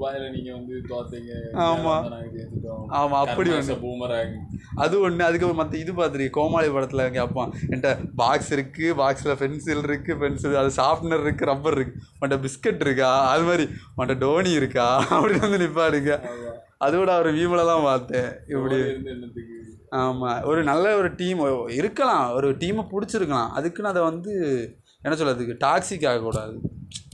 துபாயில நீங்க வந்து தோத்தீங்க ஆமா. நாங்க ஜெயிச்சிட்டோம் ஆமா, அப்படி ஒண்ணு. பூமராங் அது ஒன்று அதுக்கப்புறம் மற்ற இது பார்த்துருக்கு கோமாளி படத்தில் கேட்பான் என்கிட்ட பாக்ஸ் இருக்குது பாக்ஸில் பென்சில் இருக்குது பென்சில் அது ஷார்ப்னர் இருக்குது ரப்பர் இருக்குது உன்ட்ட பிஸ்கட் இருக்கா? அது மாதிரி. உன்ட்ட டோனி இருக்கா? அப்படின்னு வந்து நிற்பாடுங்க அதோட அவர் வீமிலலாம் பார்த்தேன். இப்படி. ஆமாம் ஒரு நல்ல ஒரு டீம் இருக்கலாம். ஒரு டீமை பிடிச்சிருக்கலாம். அதுக்குன்னு அதை வந்து என்ன சொல்கிறதுக்கு டாக்ஸிக் ஆகக்கூடாது.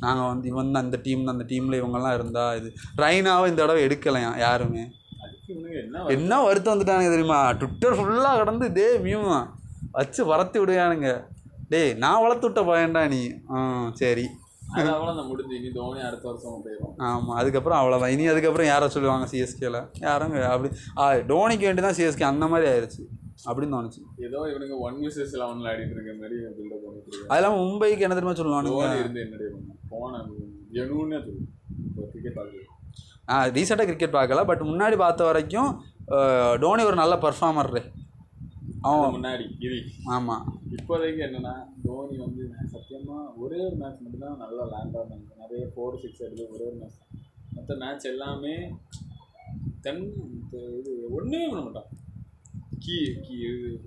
நாங்கள் வந்து இவன் அந்த டீம் அந்த டீமில் இவங்கெல்லாம் இருந்தால் இது. ரைனாவை இந்த தடவை எடுக்கலையா யாருமே? என்ன என்ன வருத்தம் வந்துட்டானுங்க தெரியுமா? ட்விட்டர் ஃபுல்லாக கடந்து டே மியூ வச்சு வளர்த்து விடுவானுங்க டேய் நான் வளர்த்து விட்ட பையன்டா நீ. ஆ சரி. ஆமாம் அதுக்கப்புறம் அவ்வளோதான் இனி அதுக்கப்புறம் யாரை சொல்லுவாங்க சிஎஸ்கேல யாரும் அப்படி ஆ டோனிக்கு வேண்டி தான் சிஎஸ்கே அந்த மாதிரி ஆயிடுச்சு அப்படின்னு தோணுச்சு ஏதோ இவனுங்க ஒன் விசஸ் லெவனில் ஆடிட்டு இருக்க மாதிரி பில்டப் பண்ணிட்டு இருக்காங்க. அது இல்லாமல் மும்பைக்கு என்ன தெரியுமா தோனி இருந்து என்னடி பண்ண போன ஜெனூன்னு கிரிக்கெட் பார்க்குறது நான் ரீசெண்டாக கிரிக்கெட் பார்க்கல பட் முன்னாடி பார்த்த வரைக்கும் டோனி ஒரு நல்ல பர்ஃபார்மர் அவன் முன்னாடி கிரி. ஆமாம் இப்போதைக்கு என்னன்னா தோனி வந்து நான் சத்தியமா ஒரே ஒரு மேட்ச் மட்டும் தான் நல்லா லேண்ட் ஆனாங்க நிறைய ஃபோர் சிக்ஸ் எடுத்து ஒரே ஒரு மேட்ச் மற்ற மேட்ச் எல்லாமே தென் இது ஒன்றுமே பண்ண மாட்டான். கீ கீ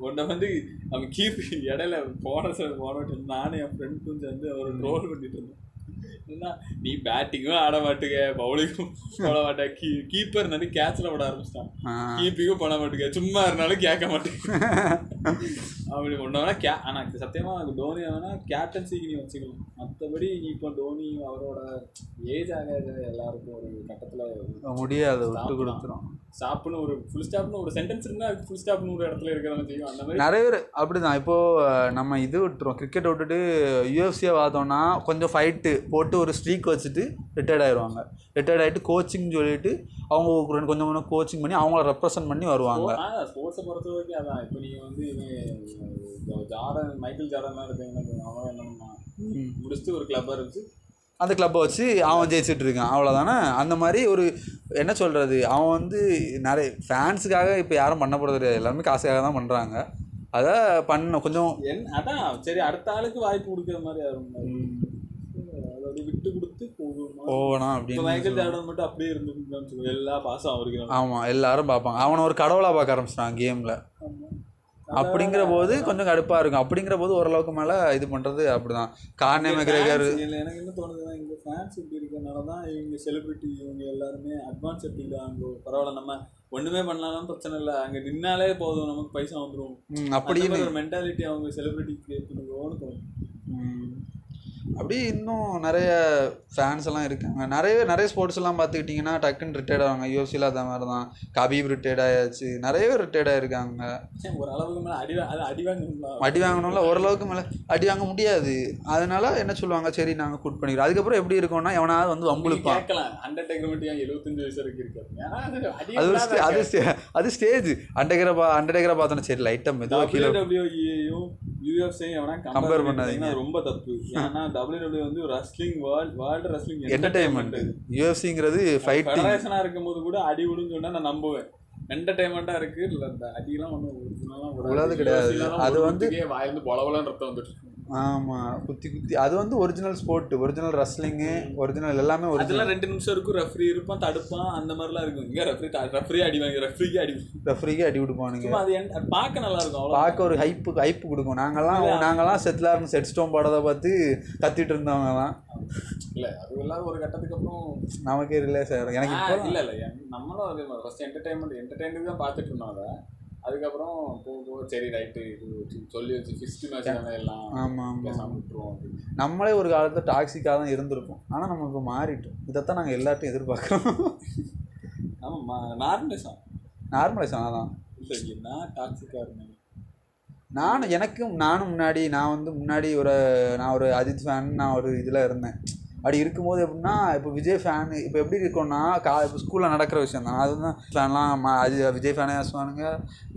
ஒன்றை வந்து அவன் கீப் இடையில போன time நானும் என் ஃப்ரெண்டும் சேர்ந்து அவர் ட்ரோல் பண்ணிட்டு இருந்தோம் என்ன, நீ பேட்டிங்கும் ஆட மாட்டுங்க பவுலிங்கும் போட மாட்டேன் கீ கீப்பர் வந்து கேட்ச்ல போட ஆரம்பிச்சிட்டான். கீப்பிங்கும் பண்ண மாட்டேங்க சும்மா இருந்தாலும் கேட்க மாட்டேங்க அப்படி ஒன்றா கே ஆனால் சத்தியமா அது தோனி வேணா கேப்டன்சிக்கு நீ வச்சுக்கலாம் மற்றபடி நீ இப்போ தோனி அவரோட ஏஜ் ஆக எல்லாருக்கும் ஒரு கட்டத்தில் முடியாது விட்டு கொடுத்துரும். ஸ்டாப்னு ஒரு ஃபுல் ஸ்டாப்னு ஒரு சென்டென்ஸ் இருந்தால் அதுக்கு ஃபுல் ஸ்டாப்னு ஒரு இடத்துல இருக்கிறவங்க செய்யும் அந்த மாதிரி நிறைய பேர் அப்படிதான். இப்போ அஹ், நம்ம இது விட்டுரும் கிரிக்கெட் விட்டுட்டு யூஎஃப்சியை பார்த்தோம்னா கொஞ்சம் ஃபைட்டு போட்டு ஒரு ஸ்ட்ரீக் வச்சுட்டு ரிட்டையர்ட் ஆயிடுவாங்க ரிட்டையர்ட் ஆகிட்டு கோச்சிங் சொல்லிட்டு அவங்க கொஞ்சம் கொஞ்சம் கோச்சிங் பண்ணி அவங்கள ரெப்ரசன்ட் பண்ணி வருவாங்க. ஸ்போர்ட்ஸை பொறுத்த வரைக்கும் அதான். இப்போ நீங்கள் வந்து ஜார்டன் மைக்கேல் ஜார்டன்லாம் இருக்கீங்க அவன் என்ன. முடிச்சுட்டு ஒரு கிளப்பாக இருந்துச்சு அந்த கிளப்பை வச்சு அவன் ஜெயிச்சிட்டு இருக்கான். அவ்வளோதானே அந்த மாதிரி ஒரு என்ன சொல்கிறது அவன் வந்து நிறைய ஃபேன்ஸுக்காக இப்போ யாரும் பண்ண போகிறது கிடையாது. எல்லாருமே காசுக்காக தான் பண்ணுறாங்க அதை பண்ண கொஞ்சம் என் அதான். சரி அடுத்த ஆளுக்கு வாய்ப்பு கொடுக்குற மாதிரி யாரும் அதோட விட்டு கொடுத்து போகணுமா அப்படின்னு மைக்கேல் ஜார்டன் மட்டும் அப்படியே இருந்து எல்லா பாசம் அவருக்கு ஆமாம் எல்லாரும் பார்ப்பாங்க. அவனை ஒரு கடவுளாக பார்க்க ஆரம்பிச்சிட்டான் கேமில் அப்படிங்கிற போது கொஞ்சம் கடுப்பாக இருக்கும். அப்படிங்கிற போது ஓரளவுக்கு மேலே இது பண்ணுறது அப்படிதான். கார்னே மெக்ரேகர் எனக்கு என்ன தோணுதுன்னா இங்க ஃபேன்ஸ் இப்படி இருக்கனால தான் இவங்க செலிபிரிட்டி இவங்க எல்லாருமே அட்வான்ஸ் எடுத்துக்கிட்டாங்க. பரவாயில்ல நம்ம ஒண்ணுமே பண்ணாலும் பிரச்சனை இல்லை. அங்க நின்னாலே போதும் நமக்கு பைசா வந்துரும். ம், அப்படின்னு ஒரு மென்டாலிட்டி அவங்க செலிபிரிட்டி கிரியேட் பண்ணுவோம்னு தோணும் ம். அப்படி இன்னும் நிறைய ஃபேன்ஸ் எல்லாம் இருக்காங்க. நிறைய நிறைய ஸ்போர்ட்ஸ் எல்லாம் பார்த்துக்கிட்டிங்கன்னா டக்குன்னு ரிட்டையர்ட் ஆவாங்க. யூஎஃப்சியில் அந்த மாதிரி தான் கபீப் ரிட்டையர்ட் ஆயாச்சு. நிறைய பேர் ரிட்டையர்ட் ஆயிருக்காங்க ஒரு அளவுக்கு மேல அடி அது அடி வாங்கணும்ல. அடி வாங்கணும்ல. ஓரளவுக்கு மேலே அடி வாங்க முடியாது. அதனால என்ன சொல்லுவாங்க? சரி நாங்கள் குட் பண்ணிக்கிறோம். அதுக்கப்புறம் எப்படி இருக்கும்னா எவனாவது வந்து வம்புழுப்பான். அண்டர்டேக்கர் மட்டும் எழுபத்தஞ்சு வயசு வரைக்கும் இருக்காரு அது அது ஒரு அது அது ஸ்டேஜ் அண்டர்டேக்கரை பா அண்டர்டேக்கரை பார்த்தோன்னா சரி லைட்டாக மெதுவாக கீழே யூஎஃப்சியும் எவனா கம்பேர் பண்ணாதீங்க. ரொம்ப தப்பு ஏன்னா டபிள்யூடபிள்யூ வந்து wrestling world world wrestling entertainment யூஎஃப்சிங்கிறது fighting இருக்கும்போது கூட அடி விடுன்னு சொன்னா நான் நம்புவேன் என்டர்டைன்மெண்டா இருக்கு இல்ல இந்த அடியெல்லாம் ஒன்றும் ஒரிஜினலாக உள்ளது கிடையாது. அது வந்து- வாயிலிருந்து பொலவலன்னு ரத்தம் வந்துட்டு. ஆமாம் குத்தி குத்தி. அது வந்து original sport original wrestling original எல்லாமே ஒரிஜினல் ரெண்டு நிமிஷம் இருக்கும். ரெஃப்ரி இருப்பான் தடுப்பான் அந்த மாதிரிலாம் இருக்கும். இங்க ரெஃப்ரி ரெஃப்ரி அடி வாங்கி ரெஃப்ரிக்கு அடி. ரெஃப்ரிக்கு அடி விடுப்பானுங்க அது பார்க்க நல்லா இருக்கும் பார்க்க ஒரு ஹைப்பு ஹைப்பு கொடுக்கும். நாங்கெல்லாம் நாங்கெல்லாம் செட்டிலார்னு செட் ஸ்டோன் போடுறத பார்த்து கத்திட்டு இருந்தவங்கலாம் இல்ல அது எல்லாரும் ஒரு கட்டத்துக்கு அப்புறம் நமக்கே ரிலேஸ் ஆயிரும். எனக்கு இல்ல இல்ல. நம்மளும் அதே மாதிரி ஃபர்ஸ்ட் என்டர்டைன்மெண்ட் என்டர்டைன்மெண்ட் தான் பார்த்துட்டு இருந்தோம் அதை. அதுக்கப்புறம் போக போக சரி ரைட்டு இது சொல்லி வச்சு ஃபிஸ்ட் மேட்ச் தானே எல்லாம் ஆமாம் ஆமாம் விட்டுருவோம். நம்மளே ஒரு காலத்தில் டாக்ஸிக்காக தான் இருந்திருப்போம். ஆனால் நமக்கு மாறிட்டோம். இதைத்தான் நாங்கள் எல்லார்ட்டையும் எதிர்பார்க்குறோம். ஆமா நார்மலைஸா நார்மலைஸ் ஆனால் இல்லை என்ன டாக்ஸிக்காக இருந்தேன் நானும் எனக்கும் நானும் முன்னாடி நான் வந்து முன்னாடி ஒரு நான் ஒரு அஜித் ஃபேன் நான் ஒரு இதில் இருந்தேன். அப்படி இருக்கும்போது எப்படின்னா இப்போ விஜய் ஃபேன் இப்போ எப்படி இருக்கும்னா கா இப்போ ஸ்கூலில் நடக்கிற விஷயம் தான். அதுதான் ஃபேன்லாம் அது விஜய் ஃபேனே ஆசுவானுங்க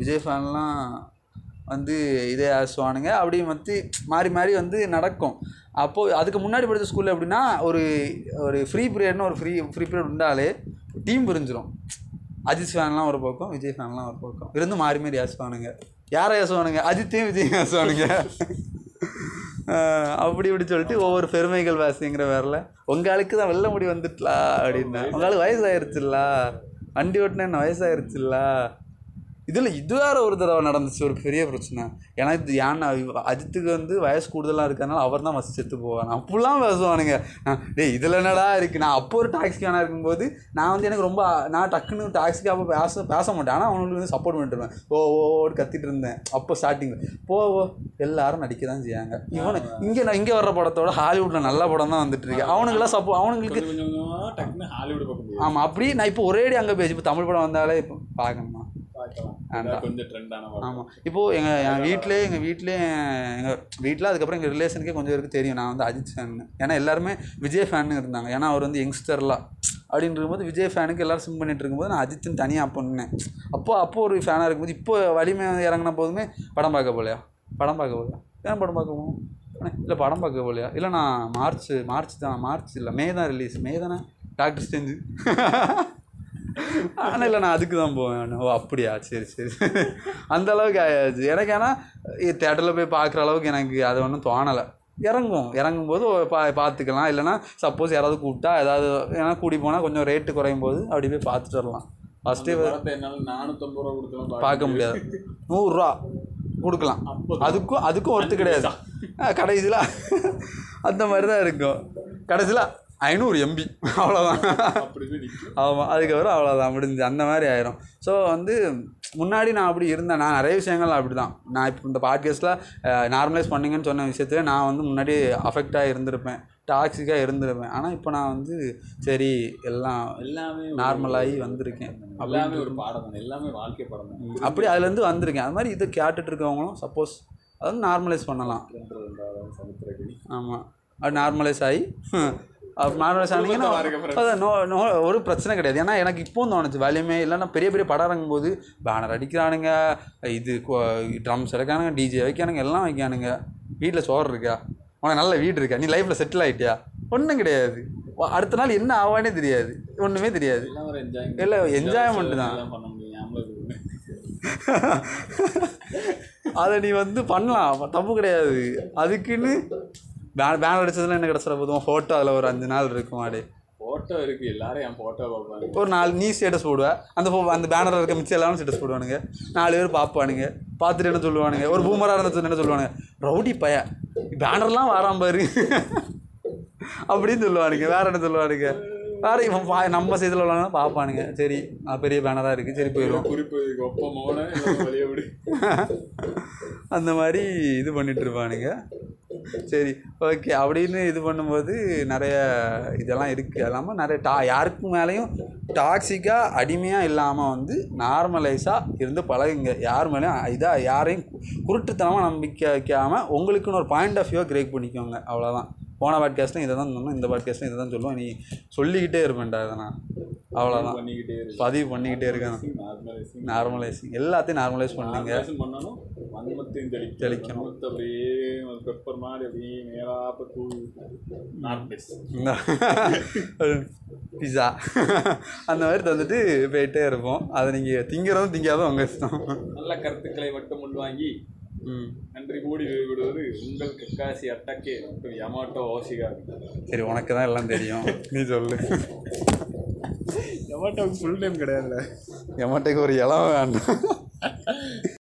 விஜய் ஃபேன்லாம் வந்து இதே ஆசுவானுங்க அப்படி வந்து மாறி மாறி வந்து நடக்கும். அப்போது அதுக்கு முன்னாடி படித்த ஸ்கூலில் எப்படின்னா ஒரு ஒரு ஃப்ரீ பீரியட்னு ஒரு ஃப்ரீ ஃப்ரீ பீரியட் உண்டாலே டீம் பிரிஞ்சிரும். அஜித் ஃபேன்லாம் ஒரு பக்கம் விஜய் ஃபேன்லாம் ஒரு பக்கம். இருந்து மாறி மாறி ஏசுவானுங்க யாரை ஏசுவானுங்க அஜித்தையும் விஜய் ஏசுவானுங்க அப்படி இப்படி சொல்லிட்டு ஒவ்வொரு பெருமைகள் வாசிங்கிற வேறல உங்களுக்கு தான் வெள்ள முடி வந்துட்டலா அப்படின்னா உங்களுக்கு வயசாயிருச்சுல்ல வண்டி ஓட்டினா என்ன வயசாயிருச்சுல்ல இதில் இது வேற ஒரு தடவை நடந்துச்சு ஒரு பெரிய பிரச்சனை. ஏன்னா இது ஏன்னா அஜித்துக்கு வந்து வயசு கூடுதலாக இருக்கிறதுனால அவர் தான் ஃபஸ்ட் செத்து போவார். அப்படிலாம் பேசுவானுங்க. டேய் இதில் என்னடா இருக்குது நான் அப்போ ஒரு டாக்ஸிக்கான இருக்கும்போது நான் வந்து எனக்கு ரொம்ப நான் டக்குன்னு டாக்ஸிக்கு அப்போ பேச பேச மாட்டேன். ஆனால் அவனுக்கு வந்து சப்போர்ட் பண்ணிட்டுருவேன் ஓ ஓ ஓன்னு கத்திட்டு இருந்தேன். அப்போ ஸ்டார்டிங்கில் போ ஓ எல்லாரும் நடிக்க தான் செய்யாங்க இவனு இங்கே நான் இங்கே வர்ற படத்தோட ஹாலிவுட்டில் நல்ல படம் தான் வந்துட்டு இருக்கு. அவனுங்களாம் சப்போ அவனுங்களுக்கு ஆமாம் அப்படி நான் இப்போ ஒரேடி அங்கே பேசி இப்போ தமிழ் படம் வந்தாலே இப்போ பார்க்கணுமா ஆமாம் இப்போது எங்கள் என் வீட்டிலே எங்கள் வீட்டிலே எங்கள் வீட்டில் அதுக்கப்புறம் எங்கள் ரிலேஷனுக்கே கொஞ்சம் பேருக்கு தெரியும். நான் வந்து அஜித் ஃபேன்னு ஏன்னா எல்லாருமே விஜய் ஃபேன்னு இருந்தாங்க. ஏன்னா அவர் வந்து யங்ஸ்டர்லாம் அப்படின்னு இருக்கும்போது விஜய் ஃபேனுக்கு எல்லாரும் சிம் பண்ணிட்டு இருக்கும்போது நான் அஜித்துன்னு தனியாக பண்ணேன் அப்போ அப்போ ஒரு ஃபேனாக இருக்கும்போது இப்போ வலிமை இறங்கின போதுமே படம் பார்க்க போகலையா படம் பார்க்க போகலையா ஏன் படம் பார்க்க போகணும்? இல்லை படம் பார்க்க போகலையா இல்லை நான் மார்ச் மார்ச் தான் மார்ச் இல்லை மே தான் ரிலீஸ் மே தானே? டாக்டர் ஸ்டேஞ்சு ஆனால் இல்லை நான் அதுக்கு தான் போவேன் ஓ அப்படியா? சரி சரி. அந்த அளவுக்கு ஆயாச்சு எனக்கு ஆனால் தேட்டரில் போய் பார்க்குற அளவுக்கு எனக்கு அது ஒன்றும் தோணலை. இறங்கும் இறங்கும்போது பா பார்த்துக்கலாம். இல்லைன்னா சப்போஸ் யாராவது கூப்பிட்டா ஏதாவது ஏன்னா கூடி போனால் கொஞ்சம் ரேட்டு குறையும் போது அப்படி போய் பார்த்துட்டு வரலாம். ஃபஸ்ட்டே நானூத்தம்பது ரூபா கொடுத்தலாம் பார்க்க முடியாது. நூறுரூவா கொடுக்கலாம். அதுக்கும் அதுக்கும் ஒர்த்து கிடையாது. கடைசியில் அந்த மாதிரி தான் இருக்கும். கடைசியில் ஐநூறு எம்பி அவ்வளோதான் ஆமாம் அதுக்கப்புறம் அவ்வளோதான் முடிஞ்சு. அந்த மாதிரி ஆயிரும். ஸோ வந்து முன்னாடி நான் அப்படி இருந்தேன். நான் நிறைய விஷயங்கள் அப்படி தான் நான் இப்போ இந்த பாட்காஸ்ட்டில் நார்மலைஸ் பண்ணுங்கன்னு சொன்ன விஷயத்துல நான் வந்து முன்னாடி அஃபெக்டாக இருந்திருப்பேன். டாக்ஸிக்காக இருந்திருப்பேன். ஆனால் இப்போ நான் வந்து சரி எல்லாம் எல்லாமே நார்மலாகி வந்திருக்கேன். எல்லாமே ஒரு பாடம் தான் எல்லாமே வாழ்க்கை பாடம் தான் அப்படி அதுலேருந்து வந்திருக்கேன். அது மாதிரி இதை கேட்டுட்டு இருக்கவங்களும் சப்போஸ் அதை வந்து நார்மலைஸ் பண்ணலாம். ஆமாம் அது நார்மலைஸ் ஆகி நோ நோ ஒரு பிரச்சனை கிடையாது. ஏன்னா எனக்கு இப்போவும் தோணுச்சு வேலையுமே இல்லைன்னா பெரிய பெரிய படம் இறங்கும் போது பேனர் அடிக்கிறானுங்க இது ட்ரம்ஸ் எடுக்கானுங்க டிஜே வைக்கானுங்க எல்லாம் வைக்கானுங்க வீட்டில் சோறு இருக்கா? உனக்கு நல்ல வீடு இருக்கா? நீ லைஃப்பில் செட்டில் ஆகிட்டியா ஒன்றும் கிடையாது. அடுத்த நாள் என்ன ஆவானே தெரியாது. ஒன்றுமே தெரியாது. இல்லை enjoyment தான். அதை நீ வந்து பண்ணலாம். தப்பு கிடையாது. அதுக்குன்னு பே பேனர் அடிச்சதுல என்ன கிடச்சிட போதும் ஃபோட்டோ அதில் ஒரு அஞ்சு நாள் இருக்கும் அப்படியே போட்டோ இருக்கு எல்லாரும் என் போட்டோ பார்ப்பாங்க. ஒரு நாலு நீ ஸ்டேட்டஸ் போடுவ. அந்த அந்த பேனரில் இருக்க மிச்சம் எல்லாரும் ஸ்டேட்டஸ் போடுவானுங்க. நாலு பேர் பார்ப்பானுங்க. பார்த்துட்டு என்ன சொல்லுவானுங்க? ஒரு பூமராக இருந்துச்சு என்ன சொல்லுவானுங்க? ரவுடி பைய பேனர்லாம் வாராம் பாரு. அப்படின்னு சொல்லுவானுங்க. வேற என்ன சொல்லுவானுங்க? வேற இவன் பா நம்ம சைடில் உள்ளவங்க பார்ப்பானுங்க. சரி பெரிய பேனராக இருக்குது சரி போயிடுவோம் குறிப்பு அந்த மாதிரி இது பண்ணிட்டு இருப்பானுங்க. சரி ஓகே அப்படின்னு இது பண்ணும்போது நிறைய இதெல்லாம் இருக்குது இல்லாமல் நிறைய டா யாருக்கு மேலேயும் டாக்ஸிக்காக அடிமையாக இல்லாமல் வந்து நார்மலைஸாக இருந்து பழகுங்க. யார் மேலேயும் இதாக யாரையும் குருட்டுத்தனமாக நம்பிக்கை வைக்காமல் உங்களுக்குன்னு ஒரு பாயிண்ட் ஆஃப் வியூவை கிரியேட் பண்ணிக்கோங்க. அவ்வளோதான் போன பாட்காஸ்ட்லையும் இதை தான் சொன்னோம். இந்த பாட்காஸ்ட்லையும் இதை தான் சொல்லுவோம். நீ சொல்லிக்கிட்டே இருப்பேன்டா இதை நான் அவ்வளோதான் பதிவு பண்ணிக்கிட்டே இருக்கேன் நார்மலைசிங் எல்லாத்தையும் நார்மலைஸ் பண்ணுங்க. பண்ணாலும் வன்மத்தையும் தெளிக்கணும் அப்படியே பெப்பர் மாதிரி அப்படியே நேராப்ப தூள் பிஸா அந்த மாதிரி தந்துட்டு போயிட்டே இருப்போம் அதை நீங்கள் திங்கிறதும் திங்காதும் உங்கள் இஷ்டம் நல்ல கருத்துக்களை மட்டும் உள்வாங்கி ம் நன்றி கூடி விடுவது உங்கள் கக்காசி அட்டக்கே மற்றும் யமாட்டோ ஓசிகா சரி உனக்கு தான் எல்லாம் தெரியும் நீ சொல்லு யமாட்டோவுக்கு ஃபுல் டைம் கிடையாதுல்ல எமட்டைக்கு ஒரு இளம் வேண்டாம்